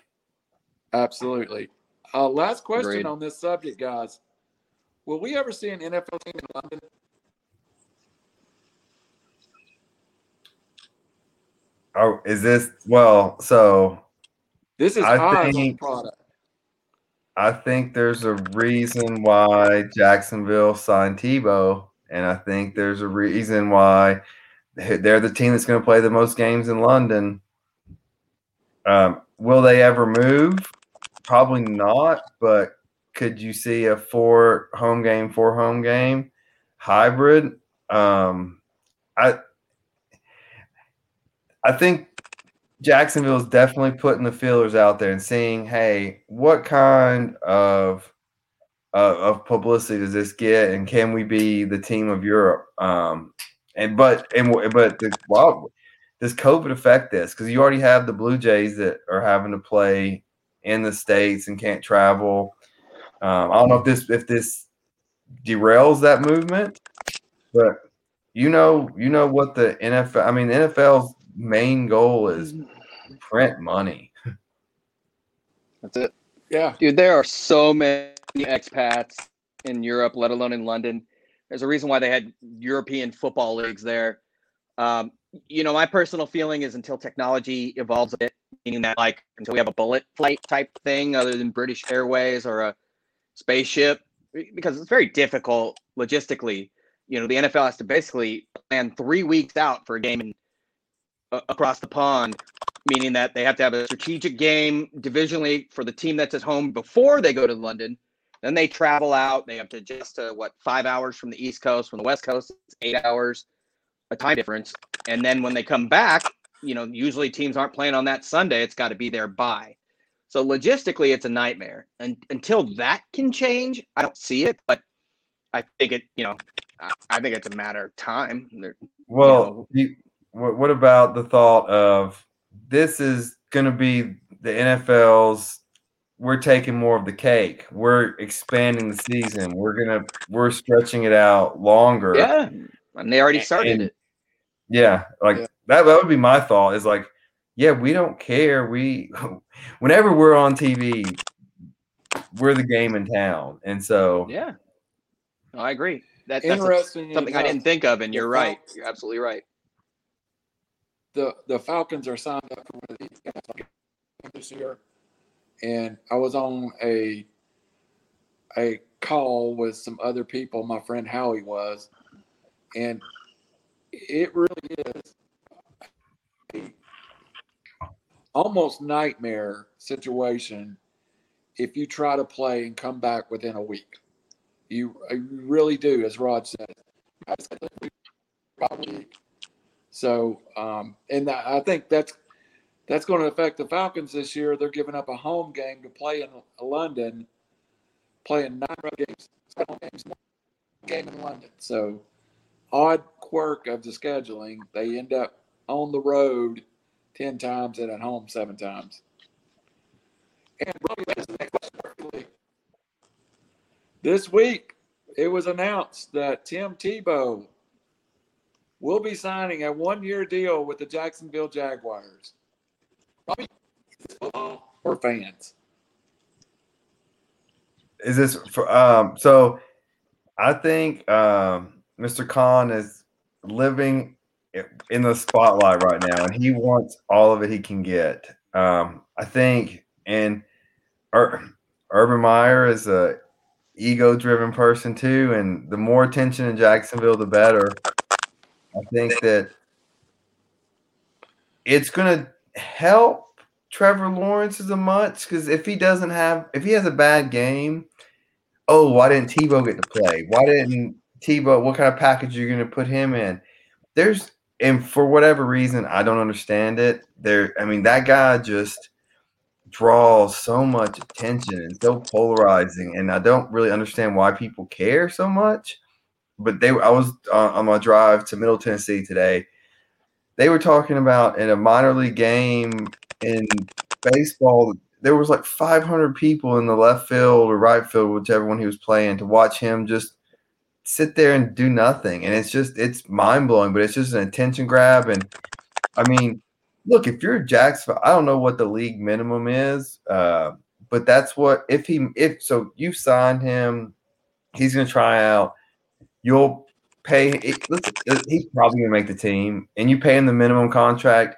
Absolutely. Uh, last question Agreed. on this subject, guys. Will we ever see an NFL team in London? Oh, is this well? So This is I think- product. I think there's a reason why Jacksonville signed Tebow, and I think there's a reason why they're the team that's going to play the most games in London. Um, will they ever move? Probably not. But could you see a four home game, four home game hybrid? Um, I I think Jacksonville is definitely putting the feelers out there and seeing, hey, what kind of uh, of publicity does this get, and can we be the team of Europe? Um, and but and but the, does COVID affect this? Because you already have the Blue Jays that are having to play in the states and can't travel. Um, I don't know if this if this derails that movement, but you know you know what the NFL. I mean, the NFL's main goal is print money. that's it. Yeah. Dude, there are so many expats in Europe, let alone in London. There's a reason why they had European football leagues there. Um, you know, my personal feeling is until technology evolves a bit, meaning that like until we have a bullet flight type thing other than British Airways or a spaceship, because it's very difficult logistically. You know, the NFL has to basically plan three weeks out for a game in, uh, across the pond meaning that they have to have a strategic game divisionally for the team that's at home before they go to London. Then they travel out. They have to adjust to what five hours from the East Coast, from the West Coast, it's eight hours, a time difference. And then when they come back, you know, usually teams aren't playing on that Sunday. It's got to be there by. So logistically, it's a nightmare. And until that can change, I don't see it. But I think it, you know, I, think it's a matter of time. They're- Well, you, what, what about the thought of this is going to be the NFL's we're taking more of the cake. We're expanding the season. We're gonna we're stretching it out longer. Yeah, and they already started And- it. Yeah, like Yeah. that. That would be my thought. Is like, yeah, we don't care. We, whenever we're on TV, we're the game in town, and so Yeah, no, I agree. That, that's a- Interesting. something I didn't think of, and you're right. Falcons- You're absolutely right. the the Falcons are signed up for one of these guys this year, and I was on a a call with some other people. My friend Howie was, and it really is almost nightmare situation if you try to play and come back within a week. You, you really do, as Rod said. So, um, and I think that's that's going to affect the Falcons this year. They're giving up a home game to play in London, playing nine road games, seven games, game in London. So, odd quirk of the scheduling. They end up on the road ten times and at home seven times. And for. This week, it was announced that Tim Tebow will be signing a one-year deal with the Jacksonville Jaguars. Robbie, is this football or fans? is this for um so i think um mr khan is living in the spotlight right now and he wants all of it he can get um i think and Ur- urban meyer is a ego driven person too and the more attention in jacksonville the better i think that it's going to help Trevor Lawrence as much because if he doesn't have, if he has a bad game, oh, why didn't Tebow get to play? Why didn't Tebow? What kind of package you're you going to put him in? There's, and for whatever reason, I don't understand it. There, I mean, that guy just draws so much attention and so polarizing, and I don't really understand why people care so much. But they, I was uh, on my drive to Middle Tennessee today. They were talking about in a minor league game in baseball, there was like 500 people in the left field or right field, whichever one he was playing, to watch him just sit there and do nothing. And it's just, it's mind blowing, but it's just an attention grab. And I mean, look, if you're Jacksonville, I don't know what the league minimum is, uh, but that's what, if he, if so, you signed him, he's to try out, you'll pay, it, listen, he's probably to make the team, and you pay him the minimum contract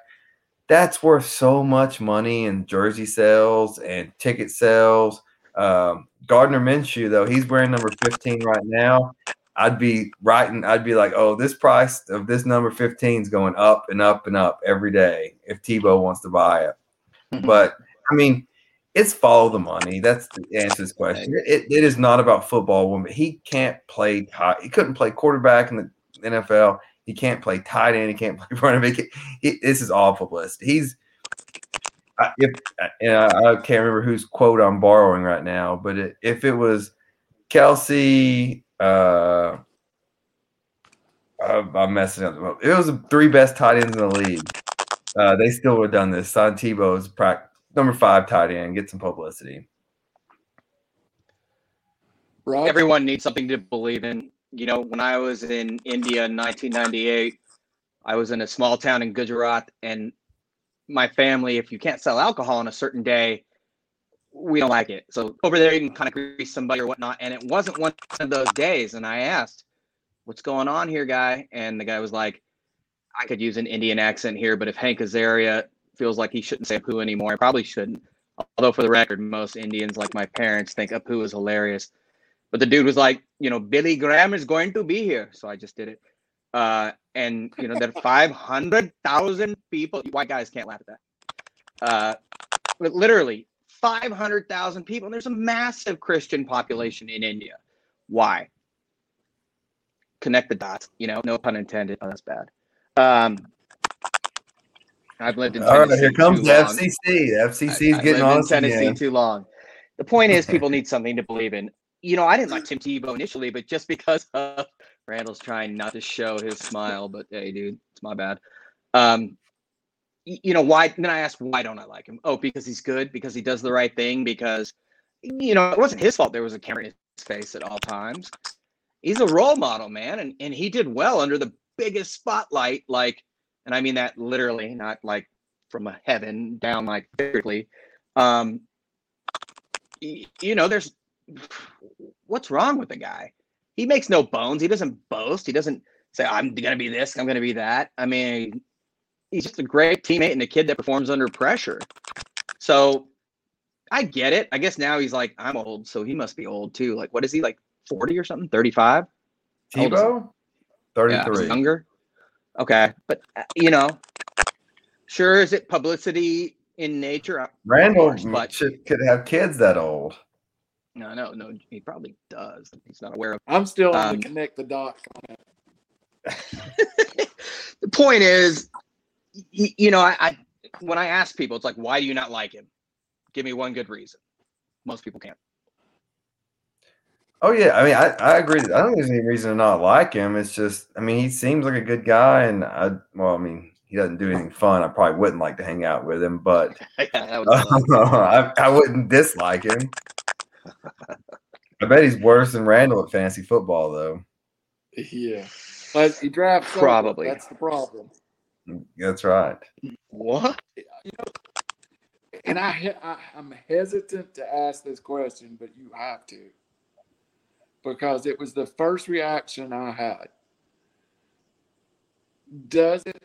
that's worth so much money in jersey sales and ticket sales. Um, Gardner Minshew, though, he's wearing number 15 right now. I'd be writing, I'd be like, oh, this price of this number 15 is going up and up and up every day if Tebow wants to buy it. but I mean, it's follow the money. That's the answer to this question. It, it is not about football. Woman, he can't play. Tight. He couldn't play quarterback in the NFL. He can't play tight end. He can't play running back. This is all publicity. He's I- if and I, I can't remember whose quote I'm borrowing right now, but it, if it was Kelce, uh, I, I'm messing up. It was the three best tight ends in the league. Uh, they still would have done this. Son Tebow is number five tight end. Get some publicity. Rod? Everyone needs something to believe in. You know, when I was in India in 1998, I was in a small town in Gujarat, and my family, if you can't sell alcohol on a certain day, we don't like it. So over there, you can kind of grease somebody or whatnot. And it wasn't one of those days. And I asked, "What's going on here, guy?" And the guy was like, "I could use an Indian accent here, but if Hank Azaria feels like he shouldn't say Apu anymore, I probably shouldn't." Although for the record, most Indians, like my parents, think Apu is hilarious. But the dude was like, you know, Billy Graham is going to be here. So I just did it. Uh, and, you know, there are 500,000 people. White guys can't laugh at that. Uh, literally 500,000 people. And there's a massive Christian population in India. Why? Connect the dots, you know, no pun intended. Oh, that's bad. Um, I've lived in All right, Tennessee here comes the. FCC. The FCC is I- I getting on Tennessee again. too long. The point is, people need something to believe in. You know, I didn't like Tim Tebow initially, but just because of Randall's trying not to show his smile, but hey, dude, it's my bad. Um, you know why? Then I ask why don't I like him? Oh, because he's good. Because he does the right thing. Because you know it wasn't his fault. There was a camera in his face at all times. He's a role model, man, and and he did well under the biggest spotlight. Like, and I mean that literally, not like from a heaven down, like physically. Um, you know, there's what's wrong with the guy? He makes no bones. He doesn't boast. He doesn't say, I'm to be this, I'm to be that. I mean, he's just a great teammate and a kid that performs under pressure. So I get it. I guess now he's like, I'm old, so he must be old too. Like, what is he, like 40 or something? 35? Tebow? 33. Yeah, younger. Okay. But, uh, you know, sure, is it publicity in nature? Randall course, but- should, could have kids that old. No, no, no. He probably does. He's not aware of. I'm still on Um, the connect the dots. the point is, y- you know, I, I when I ask people, it's like, why do you not like him? Give me one good reason. Most people can't. Oh yeah, I mean, I, I agree. I don't think there's any reason to not like him. It's just, I mean, he seems like a good guy, and I, well, I mean, he doesn't do anything fun. I probably wouldn't like to hang out with him, but Yeah, that was- I, I wouldn't dislike him. I bet he's worse than Randall at fantasy football, though. Yeah. But he drafts sober. Probably. That's the problem. That's right. what? You know, and I, I I'm hesitant to ask this question, but you have to because it was the first reaction I had. Does it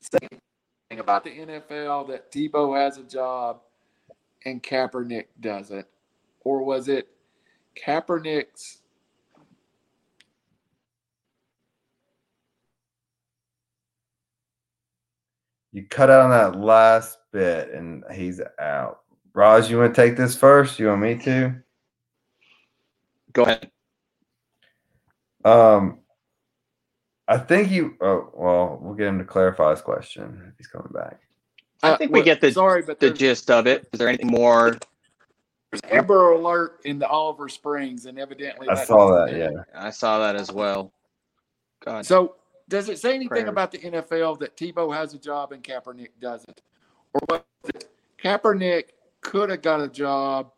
say anything about the NFL that Tebow has a job and Kaepernick doesn't, or was it Kaepernick's? You cut out on that last bit, and he's out. Raj, you want to take this first? You want me to? Go ahead. Um, I think you. Oh, well, we'll get him to clarify his question if he's coming back. I think we get the- sorry, but The gist of it. Is there anything more? There's Amber Alert in the Oliver Springs, and evidently I saw that. Yeah. I saw that as well. God. So, does it say anything Prayers. about the NFL that Tebow has a job and Kaepernick doesn't, or was it Kaepernick could have got a job,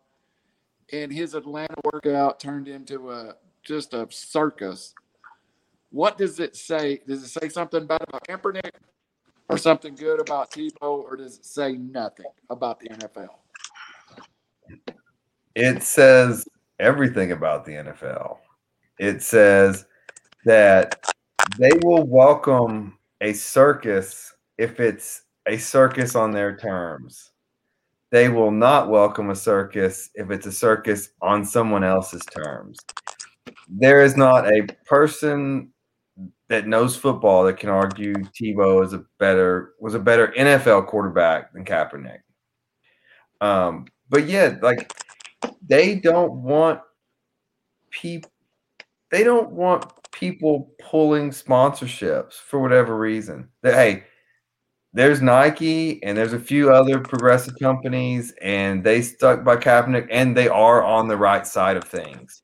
and his Atlanta workout turned into a just a circus? What does it say? Does it say something bad about Kaepernick, or something good about Tebow, or does it say nothing about the NFL? It says everything about the NFL. It says that they will welcome a circus if it's a circus on their terms. They will not welcome a circus if it's a circus on someone else's terms. There is not a person that knows football that can argue Tebow is a better was a better NFL quarterback than Kaepernick. Um, but yeah, like they don't want people they don't want people pulling sponsorships for whatever reason. That hey, there's Nike and there's a few other progressive companies and they stuck by Kaepernick and they are on the right side of things.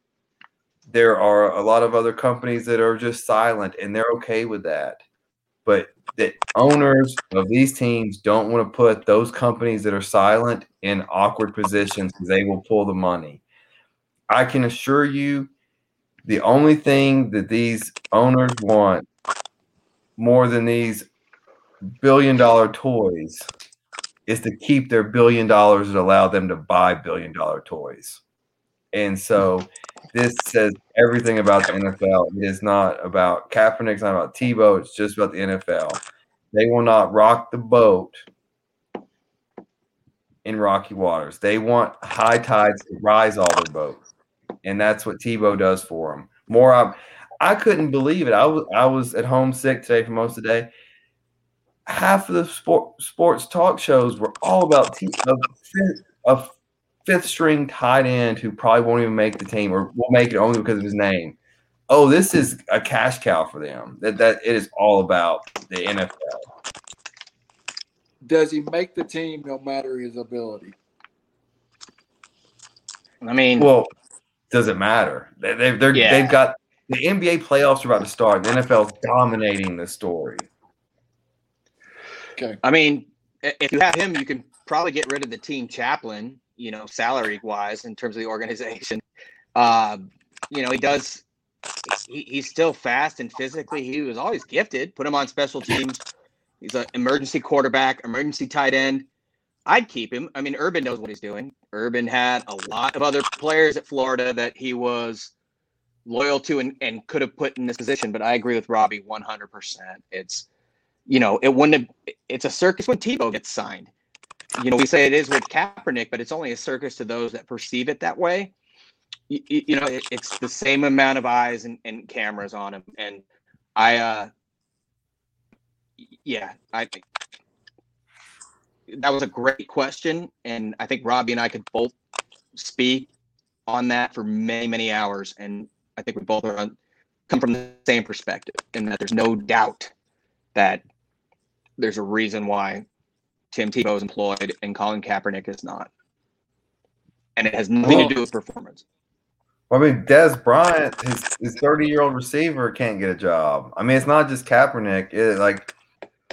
There are a lot of other companies that are just silent and they're okay with that. But the owners of these teams don't want to put those companies that are silent in awkward positions because they will pull the money. I can assure you, the only thing that these owners want more than these billion dollar toys is to keep their billion dollars and allow them to buy billion dollar toys. And so this says everything about the NFL. It is not about Kaepernick, it's not about Tebow, it's just about the NFL. They will not rock the boat in rocky waters. They want high tides to rise all their boats. And that's what Tebow does for them. More I, I couldn't believe it. I was I was at home sick today for most of the day. Half of the sport, sports talk shows were all about T, a, fifth, a fifth string tight end who probably won't even make the team or will make it only because of his name. Oh, this is a cash cow for them. That that it is all about the NFL. Does he make the team no matter his ability? I mean, Well, does it matter? They, they, they're, Yeah. They've got the NBA playoffs are about to start. The NFL's dominating the story. Okay. I mean, if you have him, you can probably get rid of the team chaplain, you know, salary wise in terms of the organization. Uh, you know, he does. He, he's still fast and physically. He was always gifted. Put him on special teams. He's an emergency quarterback, emergency tight end. I'd keep him. I mean, Urban knows what he's doing. Urban had a lot of other players at Florida that he was loyal to and, and could have put in this position. But I agree with Robbie 100%. It's, you know, it wouldn't have, it's a circus when Tebow gets signed. You know, we say it is with Kaepernick, but it's only a circus to those that perceive it that way. You, you know, it, it's the same amount of eyes and, and cameras on him. And I, uh, yeah, I think that was a great question, and I think Robbie and I could both speak on that for many, many hours, and I think we both are on, come from the same perspective, and that there's no doubt that there's a reason why Tim Tebow is employed and Colin Kaepernick is not, and it has nothing well, to do with performance. Well, I mean, Dez Bryant, his his 30 year old receiver can't get a job. I mean, it's not just Kaepernick. It, like,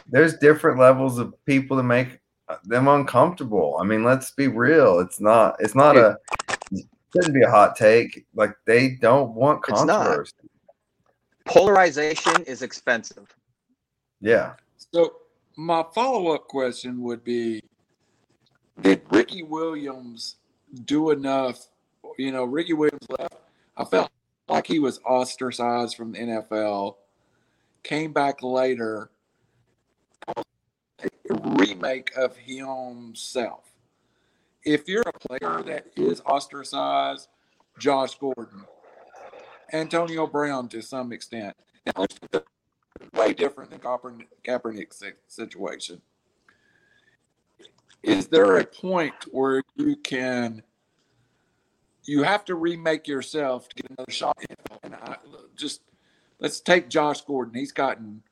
there's different levels of people that make them uncomfortable. I mean, let's be real. It's not. It's not a. It shouldn't be a hot take. Like they don't want controversy. Polarization is expensive. Yeah. So my follow up question would be: Did Ricky Williams do enough? You know, Ricky Williams left. I felt like he was ostracized from the NFL. Came back later remake of himself. If you're a player that is ostracized, Josh Gordon, Antonio Brown to some extent, way different than Kaepernick's situation. Is there a point where you can you have to remake yourself to get another shot? And I, just let's take Josh Gordon. He's gotten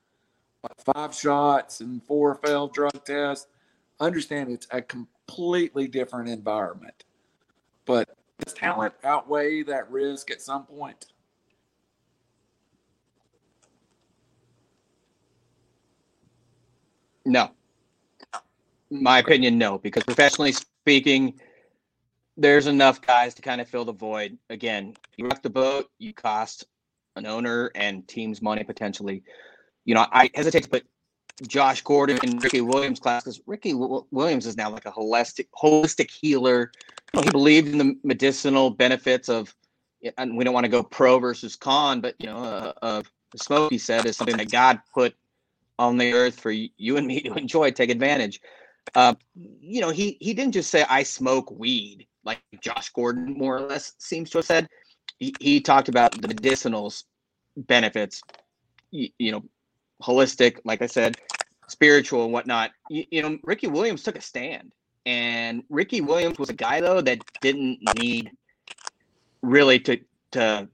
five shots and four failed drug tests. Understand it's a completely different environment. But does talent outweigh that risk at some point? No. My opinion, no, because professionally speaking, there's enough guys to kind of fill the void. Again, you rock the boat, you cost an owner and teams money potentially you know, I hesitate to put Josh Gordon and Ricky Williams class because Ricky w- Williams is now like a holistic holistic healer. You know, he believed in the medicinal benefits of, and we don't want to go pro versus con, but you know, uh, uh, smoke he said is something that God put on the earth for you and me to enjoy, take advantage. Uh, you know, he he didn't just say I smoke weed like Josh Gordon more or less seems to have said. He, he talked about the medicinal benefits. You, you know, holistic, like I said, spiritual and whatnot. You, you, know, Ricky Williams took a stand, and Ricky Williams was a guy though that didn't need really to to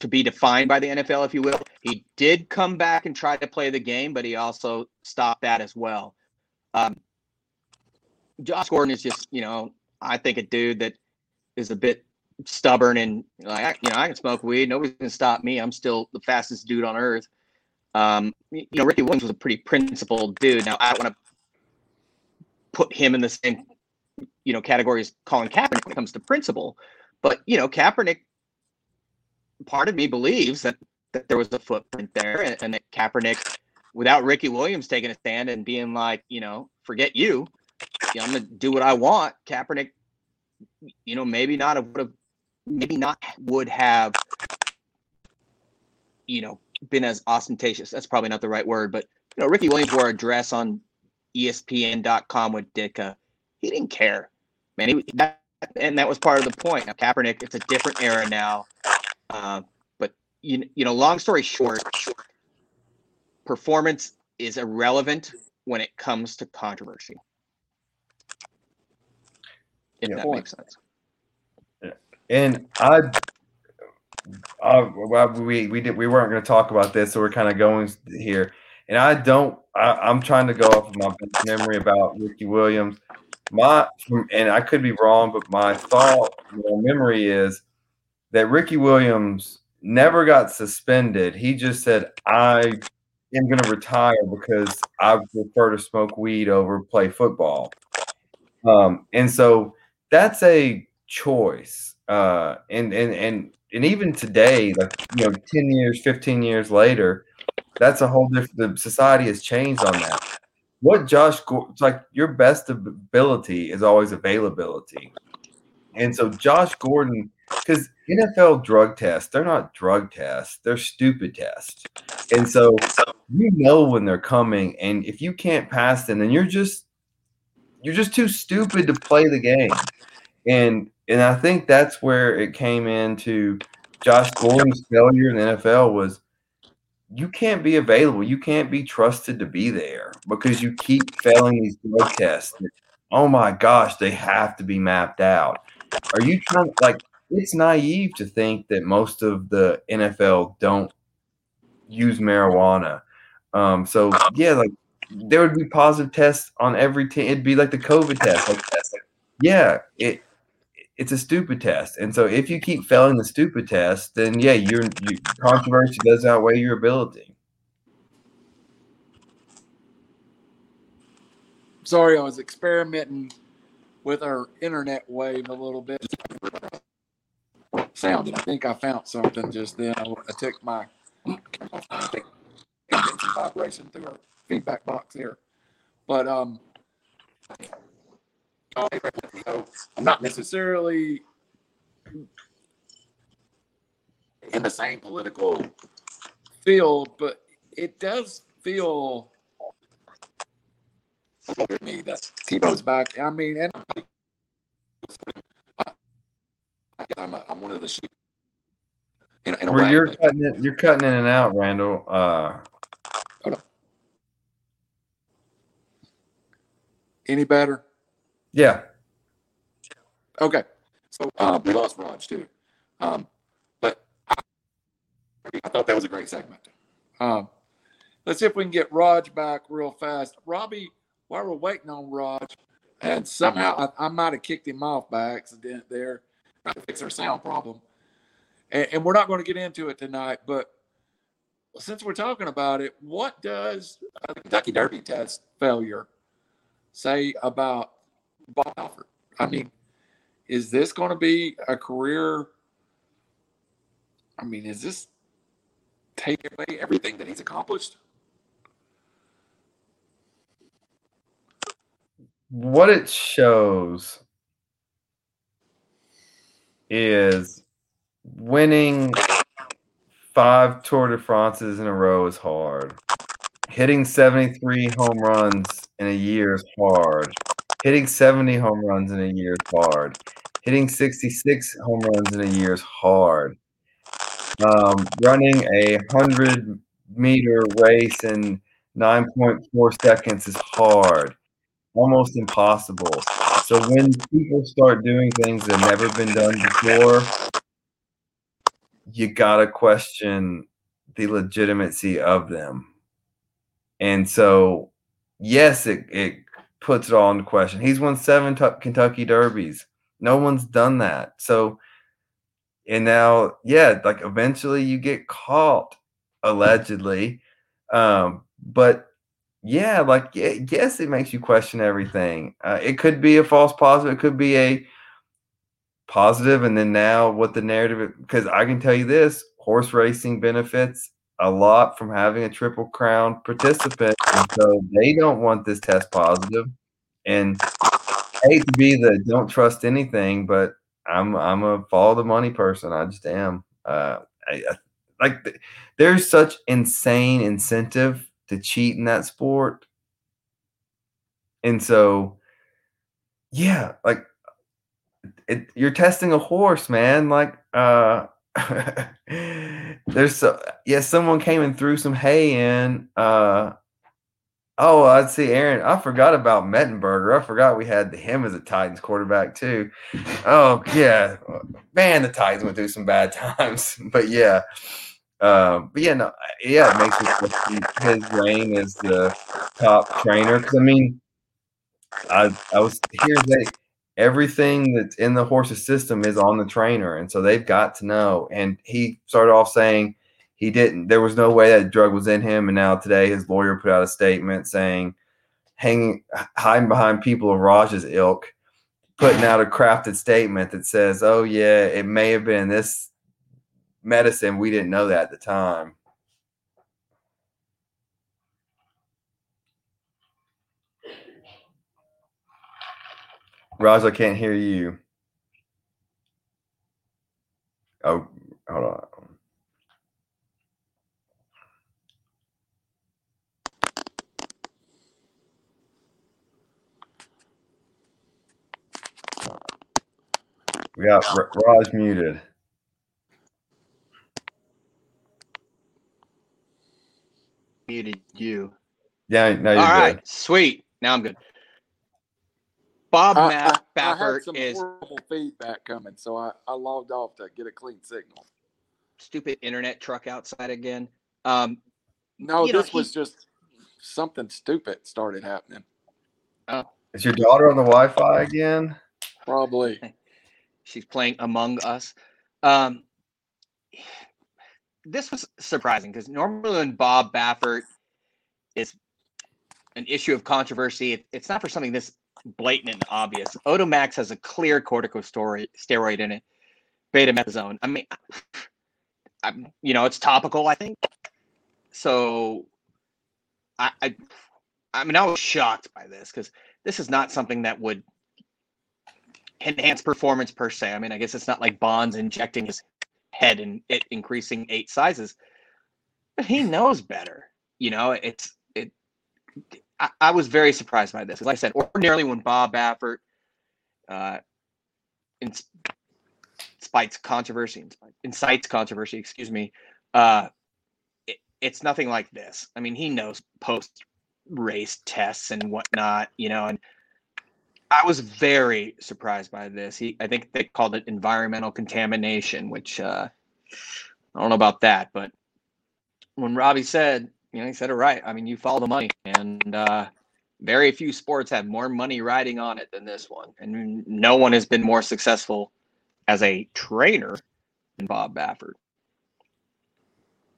to be defined by the NFL, if you will. He did come back and try to play the game, but he also stopped that as well. Um, Josh Gordon is just, you know, I think a dude that is a bit stubborn and like, you know, I can smoke weed. Nobody's gonna stop me. I'm still the fastest dude on earth. Um, you know, Ricky Williams was a pretty principled dude. Now, I don't want to put him in the same, you know, category as Colin Kaepernick when it comes to principle, but you know, Kaepernick. Part of me believes that that there was a footprint there, and, and that Kaepernick, without Ricky Williams taking a stand and being like, you know, forget you, you know, I'm gonna do what I want. Kaepernick, you know, maybe not would have, maybe not would have, you know, been as ostentatious. That's probably not the right word, but you know, Ricky Williams wore a dress on ESPN.com with Ditka. He didn't care, man. He, that, and that was part of the point. Now Kaepernick, it's a different era now. Uh, but you, you know, long story short, performance is irrelevant when it comes to controversy. If yeah. that makes sense. And I uh, well, we we did we weren't going to talk about this, so we're kind of going here. And I don't. I, am trying to go off of my memory about Ricky Williams. My and I could be wrong, but my thought, my memory is that Ricky Williams never got suspended. He just said, "I." am going to retire because I prefer to smoke weed over play football. Um, and so that's a choice. Uh, and and and and even today, like you know, ten years, fifteen years later, that's a whole different. The society has changed on that. What Josh, it's like your best ability is always availability, and so Josh Gordon, because NFL drug tests, they're not drug tests, they're stupid tests, and so you know when they're coming, and if you can't pass them, then you're just you're just too stupid to play the game, and and I think that's where it came into Josh Gordon's failure in the NFL was you can't be available. You can't be trusted to be there because you keep failing these drug tests. Oh my gosh, they have to be mapped out. Are you trying like it's naive to think that most of the NFL don't use marijuana. Um, so yeah, like there would be positive tests on every team. It'd be like the COVID test. Like, yeah, it it's a stupid test. And so if you keep failing the stupid test, then yeah, your, controversy does outweigh your ability. Sorry, I was experimenting with our internet wave a little bit. Sound. I think I found something just then. I, I took my vibration through our feedback box here. But um I'm not necessarily in the same political field, but it does feel to me that Tebow's back. I mean, and I, I'm, a, I'm one of the sheep. In, in Where you're cutting it, you're cutting in and out, Randall. Uh, Hold on. Any better? Yeah. Okay. So um, we lost Raj too. Um, but I, I, thought that was a great segment. Um, let's see if we can get Raj back real fast. Robbie, while we're waiting on Raj, and somehow I, I might have kicked him off by accident there, trying to fix our sound problem. And, and we're not going to get into it tonight, but since we're talking about it, what does the Kentucky Derby test failure say about Bob Baffert. I mean, is this going to be a career? I mean, is this take away everything that he's accomplished? What it shows is winning five Tour de France's in a row is hard. Hitting 73 home runs in a year is hard. Hitting 70 home runs in a year is hard. Hitting 66 home runs in a year is hard. Um, running a 100 meter race in 9.4 seconds is hard, almost impossible. So when people start doing things that have never been done before, you got to question the legitimacy of them. And so, yes, it, it puts it all into question. He's won seven t- Kentucky Derbies. No one's done that. So, and now, yeah, like eventually you get caught allegedly. Um, but yeah, like yes, it makes you question everything. Uh, it could be a false positive. It could be a positive, and then now what the narrative? Because I can tell you this: horse racing benefits a lot from having a triple crown participant, and so they don't want this test positive. And I hate to be the don't trust anything, but I'm I'm a follow the money person. I just am. Uh, I, I, like there's such insane incentive to cheat in that sport, and so yeah, like it, you're testing a horse, man. Like uh there's so yeah, someone came and threw some hay in. Uh oh, I'd see Aaron. I forgot about Mettenberger. I forgot we had him as a Titans quarterback too. Oh yeah, man, the Titans went through some bad times, but yeah. Um, but yeah, no, yeah, it makes his reign as the top trainer. Because I mean, I I was here's a everything that's in the horse's system is on the trainer and so they've got to know and he started off saying he didn't. There was no way that drug was in him. And now today, his lawyer put out a statement saying, hanging hiding behind people of Raj's ilk, putting out a crafted statement that says, "Oh yeah, it may have been this medicine. We didn't know that at the time." Raj, I can't hear you. Oh, hold on. We got Raj muted. Muted you. Yeah, no, you're All right, good. sweet. Now I'm good. Bob I, Matt I, I had Baffert some is horrible feedback coming, so I, I logged off to get a clean signal. stupid internet truck outside again. Um, No, You know, this was just something stupid started happening. Is your daughter on the Wi-Fi again? Probably. she's playing Among Us. Um, this was surprising because normally when Bob Baffert is an issue of controversy, it, it's not for something this blatant and obvious. Otomax has a clear corticosteroid steroid in it, betamethasone. I mean, I'm, you know, it's topical. I think so. I, I, I mean, I was shocked by this because this is not something that would enhance performance per se. I mean, I guess it's not like Bonds injecting his head and it increasing eight sizes, but he knows better. You know, it's it. I, I was very surprised by this. Like I said, ordinarily when Bob Baffert, uh, ins- incites controversy, incites controversy, excuse me, uh, it, it's nothing like this. I mean, he knows post race tests and whatnot, you know, and I was very surprised by this. He, I think they called it environmental contamination, which uh, I don't know about that, but when Robbie said, you know, he said it right. I mean, you follow the money, and uh, very few sports have more money riding on it than this one, and no one has been more successful as a trainer than Bob Baffert.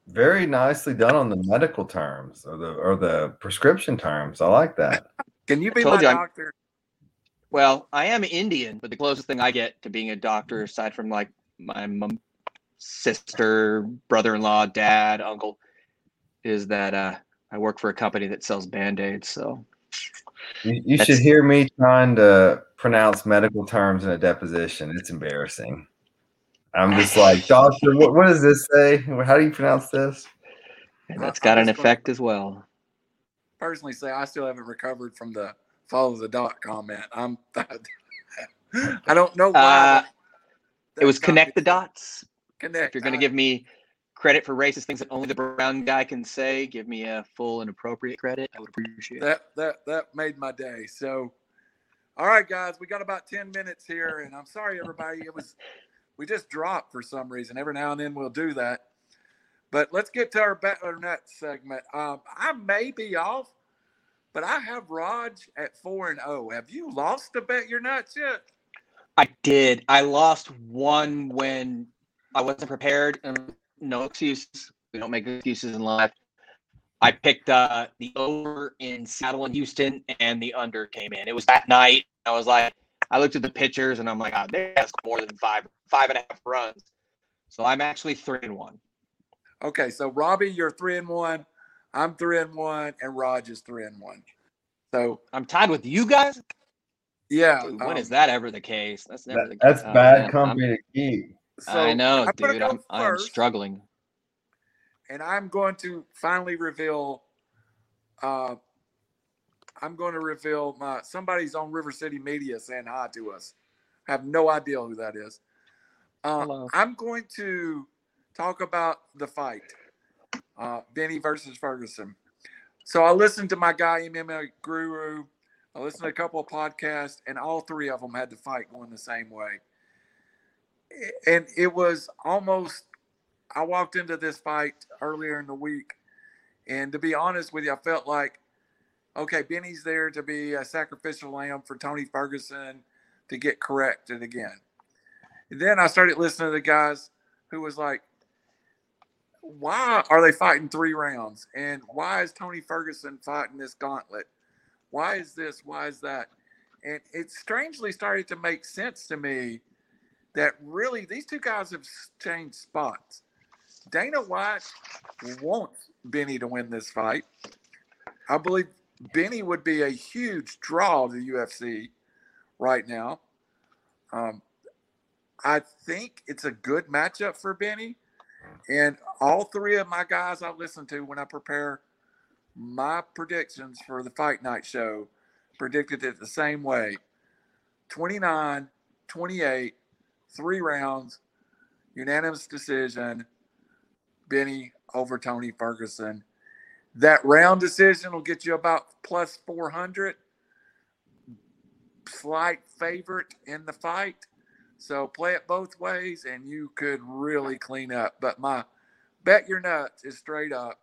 Very nicely done on the medical terms or the or the prescription terms. I like that. Can you be told my you I'm- doctor? Well, I am Indian, but the closest thing I get to being a doctor, aside from like my mom, sister, brother-in-law, dad, uncle, is that uh, I work for a company that sells band-aids. So You, you should hear me trying to pronounce medical terms in a deposition. It's embarrassing. I'm just like, doctor, what, what does this say? How do you pronounce this? and I- that's I'm got an effect as well. Personally, say I still haven't recovered from the follow the dot comment. I'm. I don't know why. Uh, It was connect the dots. Connect. If you're going to give me credit for racist things that only the brown guy can say, give me a full and appropriate credit. I would appreciate it. that that that made my day. So, all right, guys, we got about ten minutes here, and I'm sorry, everybody. It was we just dropped for some reason. Every now and then we'll do that. But let's get to our bet or nuts segment. Um, I may be off, but I have Raj at four and zero. Have you lost a bet your nuts yet? I did. I lost one when I wasn't prepared. And no excuses. We don't make excuses in life. I picked uh, the over in Seattle and Houston, and the under came in. It was that night. I was like, I looked at the pitchers, and I'm like, oh, they has more than five, five and a half runs. So I'm actually three and one. Okay, so Robbie, you're three and one. I'm three and one, and Raj is three and one. So I'm tied with you guys. yeah, Dude, when um, is that ever the case? That's never That- the case. that's Oh, bad man, company to keep. So I know, I'm dude. go I'm, I'm struggling. and I'm going to finally reveal. Uh, I'm going to reveal my somebody's on River City Media saying hi to us. I have no idea who that is. Uh, Hello. I'm going to talk about the fight, uh, Benny versus Ferguson. So I listened to my guy MMA Guru. I listened to a couple of podcasts, and all three of them had the fight going the same way. And it was almost I walked into this fight earlier in the week, and to be honest with you, I felt like, okay, Benny's there to be a sacrificial lamb for Tony Ferguson to get corrected again. And then I started listening to the guys who was like, why are they fighting three rounds? And why is Tony Ferguson fighting this gauntlet? Why is this? Why is that? And it strangely started to make sense to me that really these two guys have changed spots. Dana White wants Benny to win this fight. I believe Benny would be a huge draw to the UFC right now. Um, I think it's a good matchup for Benny. And all three of my guys I listen to when I prepare my predictions for the fight night show predicted it the same way 29, 28, three rounds, unanimous decision, Benny over Tony Ferguson. That round decision will get you about plus 400. Slight favorite in the fight. So play it both ways and you could really clean up. But my bet your nuts is straight up.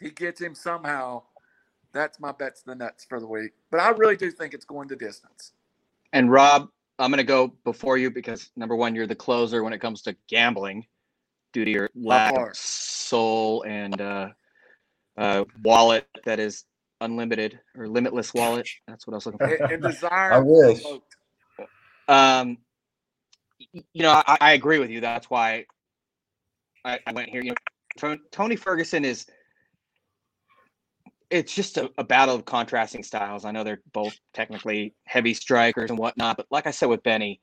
He gets him somehow. That's my bets the nuts for the week. But I really do think it's going the distance. And Rob, I'm going to go before you because number one, you're the closer when it comes to gambling due to your lack of soul and uh, uh, wallet that is unlimited or limitless wallet. That's what I was looking for. And, and desire. I wish. Um, you know, I, I, agree with you. That's why I, I, went here. You know, Tony Ferguson is. It's just a, a, battle of contrasting styles. I know they're both technically heavy strikers and whatnot, but like I said with Benny,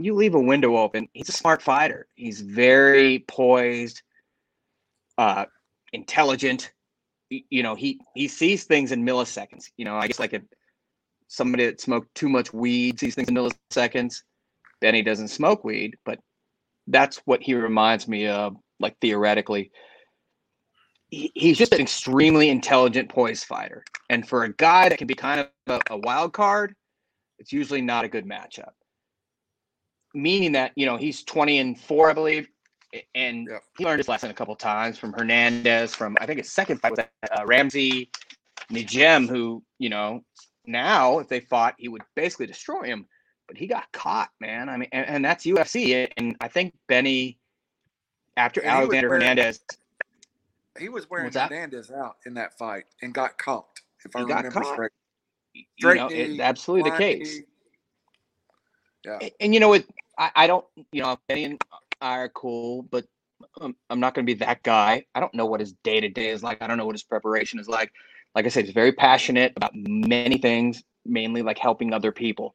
you leave a window open. He's a smart fighter. He's very poised, uh, intelligent. You know, he he sees things in milliseconds. You know, I guess like if somebody that smoked too much weed sees things in milliseconds. Benny doesn't smoke weed, but that's what he reminds me of, like theoretically. He, he's just an extremely intelligent poise fighter. And for a guy that can be kind of a, a wild card, it's usually not a good matchup. Meaning that, you know, he's 20 and 4, I believe. And yeah. he learned his lesson a couple times from Hernandez, from I think his second fight was uh, Ramsey Nijem, who, you know, now if they fought, he would basically destroy him. But he got caught, man. I mean, and, and that's UFC. And I think Benny, after and Alexander Hernandez, he was wearing Hernandez out in that fight and got caught. If I he remember correctly. You know, it's absolutely the case. Yeah. And, and, you know what? I, I don't. You know, Benny and I are cool, but um, I'm not going to be that guy. I don't know what his day to day is like. I don't know what his preparation is like like I said, he's very passionate about many things, mainly like helping other people.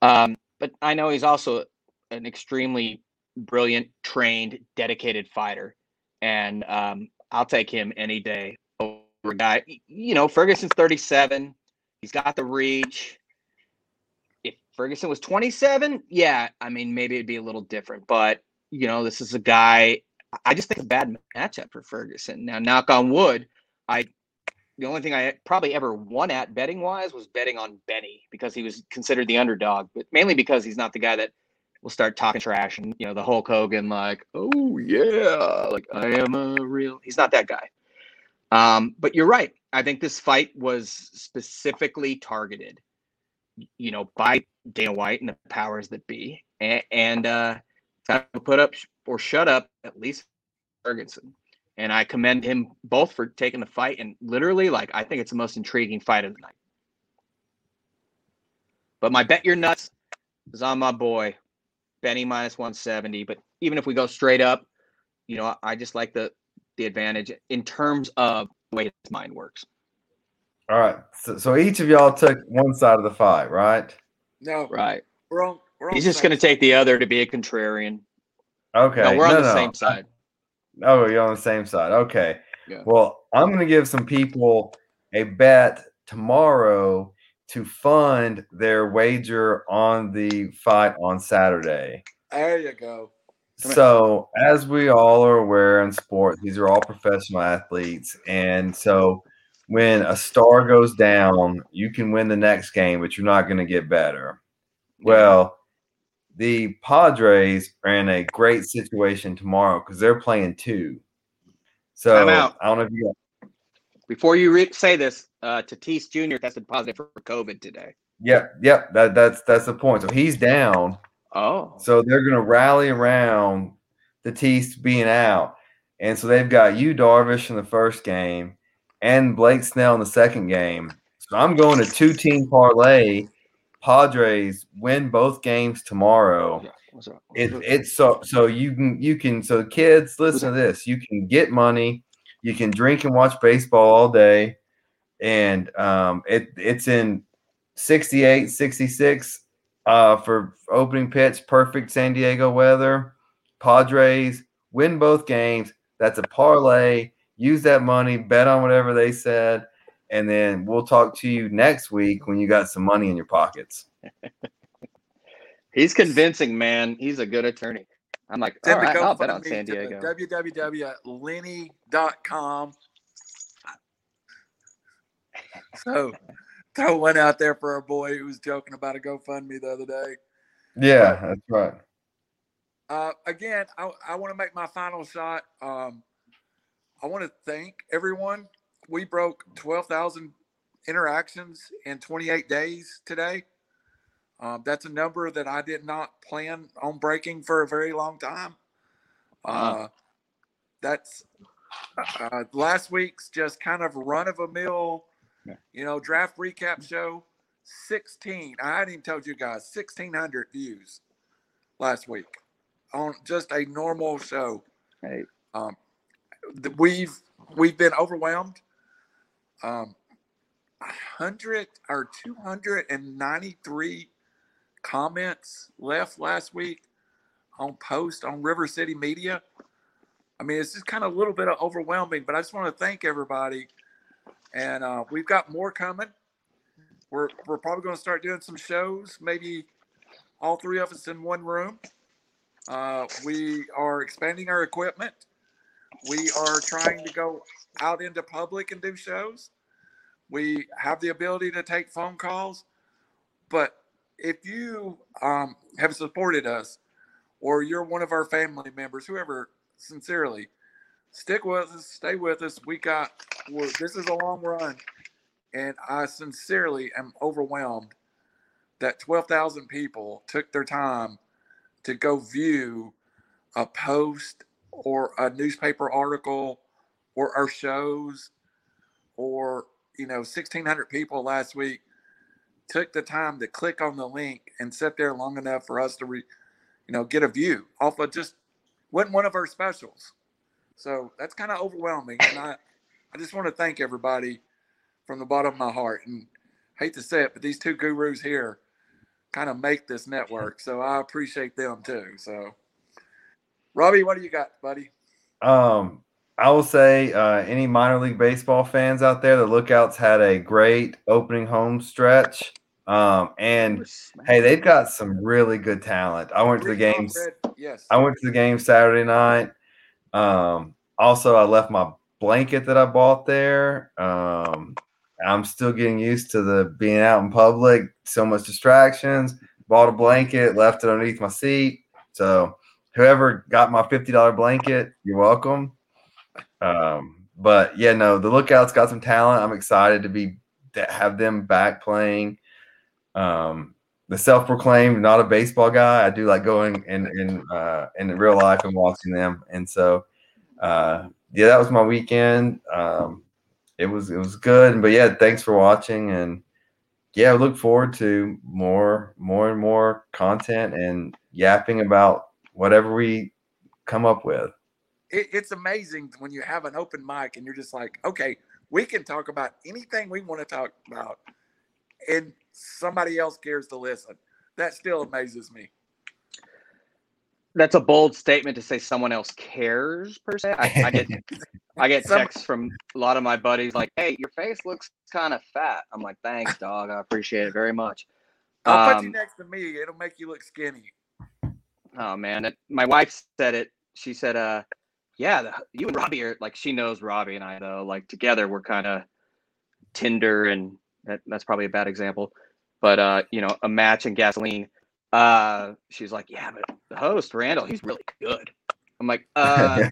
Um, but I know he's also an extremely brilliant, trained, dedicated fighter, and um, I'll take him any day over guy. You know, Ferguson's 37. He's got the reach. If Ferguson was 27, yeah, I mean maybe it'd be a little different. But you know, this is a guy. I just think a bad matchup for Ferguson. Now, knock on wood, I the only thing I probably ever won at betting wise was betting on Benny because he was considered the underdog, but mainly because he's not the guy that will start talking trash and you know the Hulk Hogan like, oh yeah, like I am a real. He's not that guy. Um, but you're right. I think this fight was specifically targeted, you know, by Dana White and the powers that be, and, and uh, put up or shut up at least Ferguson and I commend him both for taking the fight. And literally, like, I think it's the most intriguing fight of the night. But my bet your nuts is on my boy, Benny minus 170. But even if we go straight up, you know, I just like the the advantage in terms of the way his mind works. All right. So, so each of y'all took one side of the fight, right? No. Right. We're on. We're on He's just going to take the other to be a contrarian. Okay. No, we're on no, the no. same side. Oh, you're on the same side. Okay. Yeah. Well, I'm going to give some people a bet tomorrow to fund their wager on the fight on Saturday. There you go. So, as we all are aware in sports, these are all professional athletes. And so, when a star goes down, you can win the next game, but you're not going to get better. Well, the Padres are in a great situation tomorrow because they're playing two. So I'm out. I don't know if you got. Before Yu re- say this, uh, Tatis Jr. tested positive for COVID today. Yep, yep. That that's that's the point. So he's down. Oh. So they're going to rally around Tatis being out. And so they've got you, Darvish, in the first game and Blake Snell in the second game. So I'm going to two team parlay. Padres win both games tomorrow. It, it's so so you can you can so kids listen to this. You can get money, you can drink and watch baseball all day, and um, it it's in 68, 66 uh, for opening pitch. Perfect San Diego weather. Padres win both games. That's a parlay. Use that money, bet on whatever they said, and then we'll talk to you next week when you got some money in your pockets. He's convincing, man. He's a good attorney. I'm like, all right, I'll bet on San Diego. www.lenny.com. So throw one out there for our boy who was joking about a GoFundMe the other day. Yeah, that's right. Uh, again, I, I want to make my final shot. Um, I want to thank everyone. We broke 12,000 interactions in 28 days today. Uh, that's a number that I did not plan on breaking for a very long time. Uh-huh. Uh, that's uh, uh, last week's just kind of run of a mill, you know, draft recap show. 16, I hadn't even told you guys, 1600 views last week on just a normal show. Hey. Um, we've we've been overwhelmed. Um, 100 or 293 comments left last week on post on River City Media. I mean, it's just kind of a little bit of overwhelming, but I just want to thank everybody. And uh, we've got more coming. We're, we're probably going to start doing some shows, maybe all three of us in one room. Uh, we are expanding our equipment. We are trying to go out into public and do shows. We have the ability to take phone calls. But if you um, have supported us or you're one of our family members, whoever, sincerely, stick with us, stay with us. We got, this is a long run. And I sincerely am overwhelmed that 12,000 people took their time to go view a post or a newspaper article or our shows or you know 1600 people last week took the time to click on the link and sit there long enough for us to re, you know get a view off of just wasn't one of our specials. So that's kind of overwhelming and i i just want to thank everybody from the bottom of my heart and hate to say it but these two gurus here kind of make this network so i appreciate them too so. Robbie what do you got buddy? Um I will say, uh, any minor league baseball fans out there, the Lookouts had a great opening home stretch. Um, and hey, they've got some really good talent. I went to the games. Yes. I went to the game Saturday night. Um, also, I left my blanket that I bought there. Um, I'm still getting used to the being out in public, so much distractions. Bought a blanket, left it underneath my seat. So, whoever got my $50 blanket, you're welcome. Um, but yeah, no, the Lookouts got some talent. I'm excited to be to have them back playing. Um, the self-proclaimed not a baseball guy. I do like going in in uh, in real life and watching them, and so uh, yeah, that was my weekend. Um, it was it was good, but yeah, thanks for watching, and yeah, I look forward to more more and more content and yapping about whatever we come up with it, it's amazing when you have an open mic and you're just like, okay, we can talk about anything we want to talk about, and somebody else cares to listen. That still amazes me. That's a bold statement to say someone else cares per se. I, I get I get texts from a lot of my buddies like, "Hey, your face looks kind of fat." I'm like, "Thanks, dog. I appreciate it very much." I'll um, put you um, next to me. It'll make you look skinny. Oh man, it, my wife said it. She said, "Uh, yeah, the, you and Robbie are like she knows Robbie and I though. Like together, we're kind of Tinder, and that, that's probably a bad example, but uh, you know, a match and gasoline. Uh, she's like, yeah, but the host Randall, he's really good. I'm like, uh,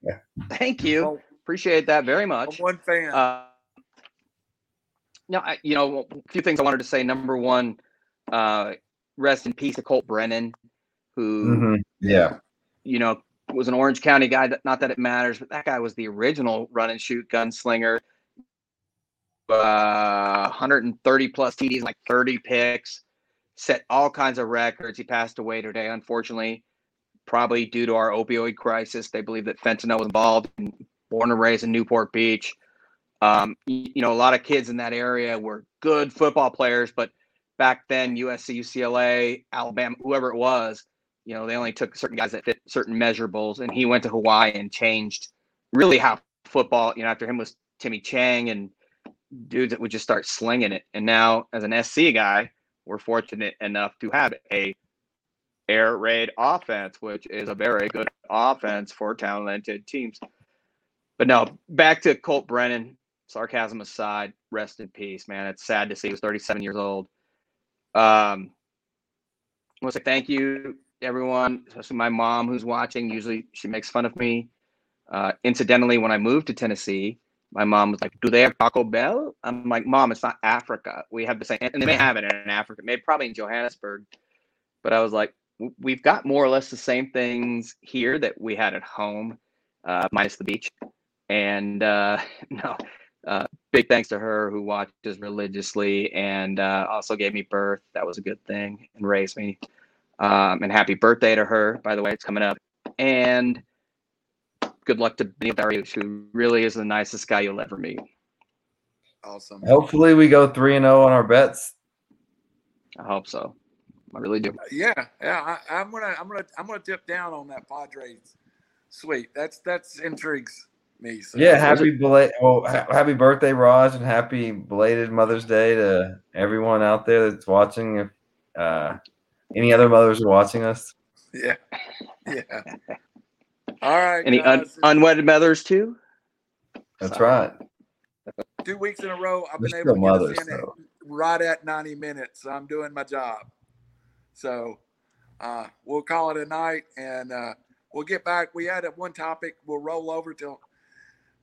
thank you, appreciate that very much. I'm one fan. Uh, no, I, you know, a few things I wanted to say. Number one, uh, rest in peace to Colt Brennan, who, mm-hmm. yeah, you know, was an Orange County guy. Not that it matters, but that guy was the original run and shoot gunslinger. Uh, 130 plus TDs, like 30 picks, set all kinds of records. He passed away today, unfortunately, probably due to our opioid crisis. They believe that fentanyl was involved. Born and raised in Newport Beach. Um, you know, a lot of kids in that area were good football players, but back then, USC, UCLA, Alabama, whoever it was, you know, they only took certain guys that fit certain measurables. And he went to Hawaii and changed really how football, you know, after him was Timmy Chang and dudes that would just start slinging it. And now, as an SC guy, we're fortunate enough to have a air raid offense, which is a very good offense for talented teams. But no, back to Colt Brennan. Sarcasm aside, rest in peace, man. It's sad to see he was 37 years old. Um, I want to say thank you, everyone, especially my mom who's watching. Usually she makes fun of me. Uh, incidentally, when I moved to Tennessee, my mom was like, "Do they have Taco Bell?" I'm like, "Mom, it's not Africa. We have the same, and they may have it in Africa, maybe probably in Johannesburg." But I was like, "We've got more or less the same things here that we had at home, uh, minus the beach." And uh, no, uh, big thanks to her who watches religiously and uh, also gave me birth. That was a good thing and raised me. Um, and happy birthday to her, by the way, it's coming up. And good luck to Benny Dariush, who really is the nicest guy you'll ever meet. Awesome. Hopefully, we go three and zero on our bets. I hope so. I really do. Yeah, yeah. I, am gonna, I'm gonna, I'm gonna dip down on that Padres. Sweet. That's that's intrigues me. So yeah, happy belated, well, ha- happy birthday, Raj, and happy belated Mother's Day to everyone out there that's watching. If uh, any other mothers are watching us, yeah, yeah. All right. Any un- unwedded mothers too? That's so, right. Two weeks in a row, I've been able to mothers, get us in right at 90 minutes. I'm doing my job. So uh, we'll call it a night and uh, we'll get back. We had one topic. We'll roll over till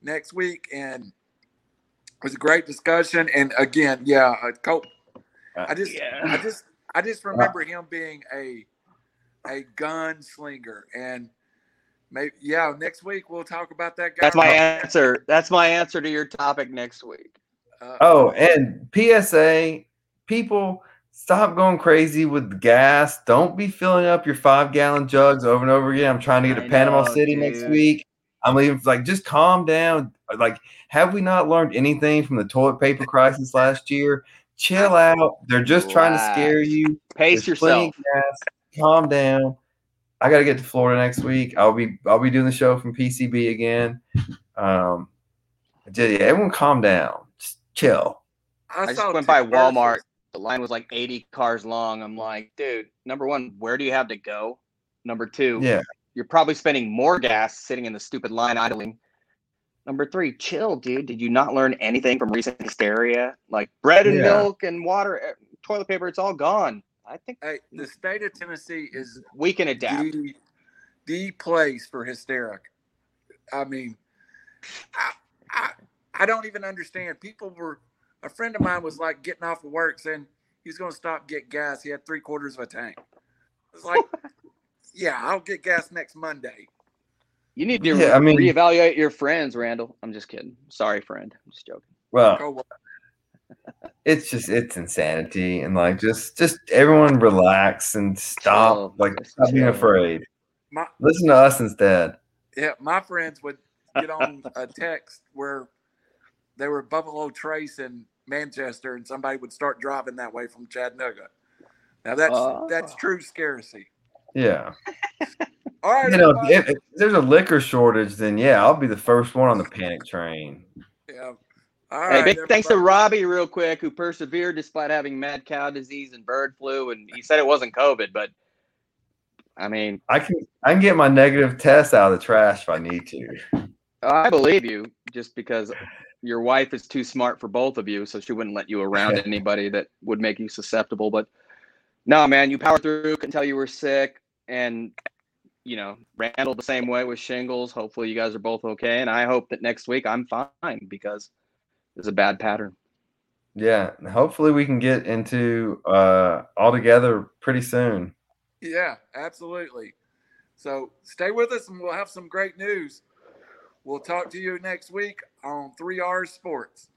next week. And it was a great discussion. And again, yeah, uh, Colt, I just, yeah. I just, I just remember him being a, a gunslinger and maybe, yeah, next week we'll talk about that guy. That's my answer. That's my answer to your topic next week. Uh, oh, and PSA people stop going crazy with gas. Don't be filling up your five gallon jugs over and over again. I'm trying to get to I Panama know, City dude. next week. I'm leaving. Like, just calm down. Like, have we not learned anything from the toilet paper crisis last year? Chill out. They're just trying to scare you. Pace There's yourself. Calm down. I got to get to Florida next week. I'll be I'll be doing the show from PCB again. Um, just, yeah, everyone, calm down. Just chill. I, I just went by Walmart. The line was like 80 cars long. I'm like, dude, number one, where do you have to go? Number two, yeah, you're probably spending more gas sitting in the stupid line idling. Number three, chill, dude. Did you not learn anything from recent hysteria? Like bread and yeah. milk and water, eh, toilet paper, it's all gone. I think hey, the state of Tennessee is we can adapt. The, the place for hysteric. I mean, I, I I don't even understand. People were a friend of mine was like getting off of work saying he's going to stop get gas. He had three quarters of a tank. It's like yeah, I'll get gas next Monday. You need to yeah, re- I mean, reevaluate your friends, Randall. I'm just kidding. Sorry, friend. I'm just joking. Well, it's just it's insanity, and like just just everyone relax and stop, chill, like stop being afraid. My, Listen to us instead. Yeah, my friends would get on a text where they were Buffalo Trace in Manchester, and somebody would start driving that way from Chattanooga. Now that's uh, that's true scarcity. Yeah. All right. You know, if, if, there's a liquor shortage, then yeah, I'll be the first one on the panic train. Yeah. All right. Hey, big thanks to Robbie, real quick, who persevered despite having mad cow disease and bird flu, and he said it wasn't COVID, but I mean, I can I can get my negative test out of the trash if I need to. I believe you, just because your wife is too smart for both of you, so she wouldn't let you around anybody that would make you susceptible. But no, man, you powered through. Couldn't tell you were sick and you know, Randall the same way with shingles. Hopefully, you guys are both okay, and I hope that next week I'm fine because it's a bad pattern. Yeah, hopefully we can get into uh all together pretty soon. Yeah, absolutely. So stay with us and we'll have some great news. We'll talk to you next week on 3R Sports.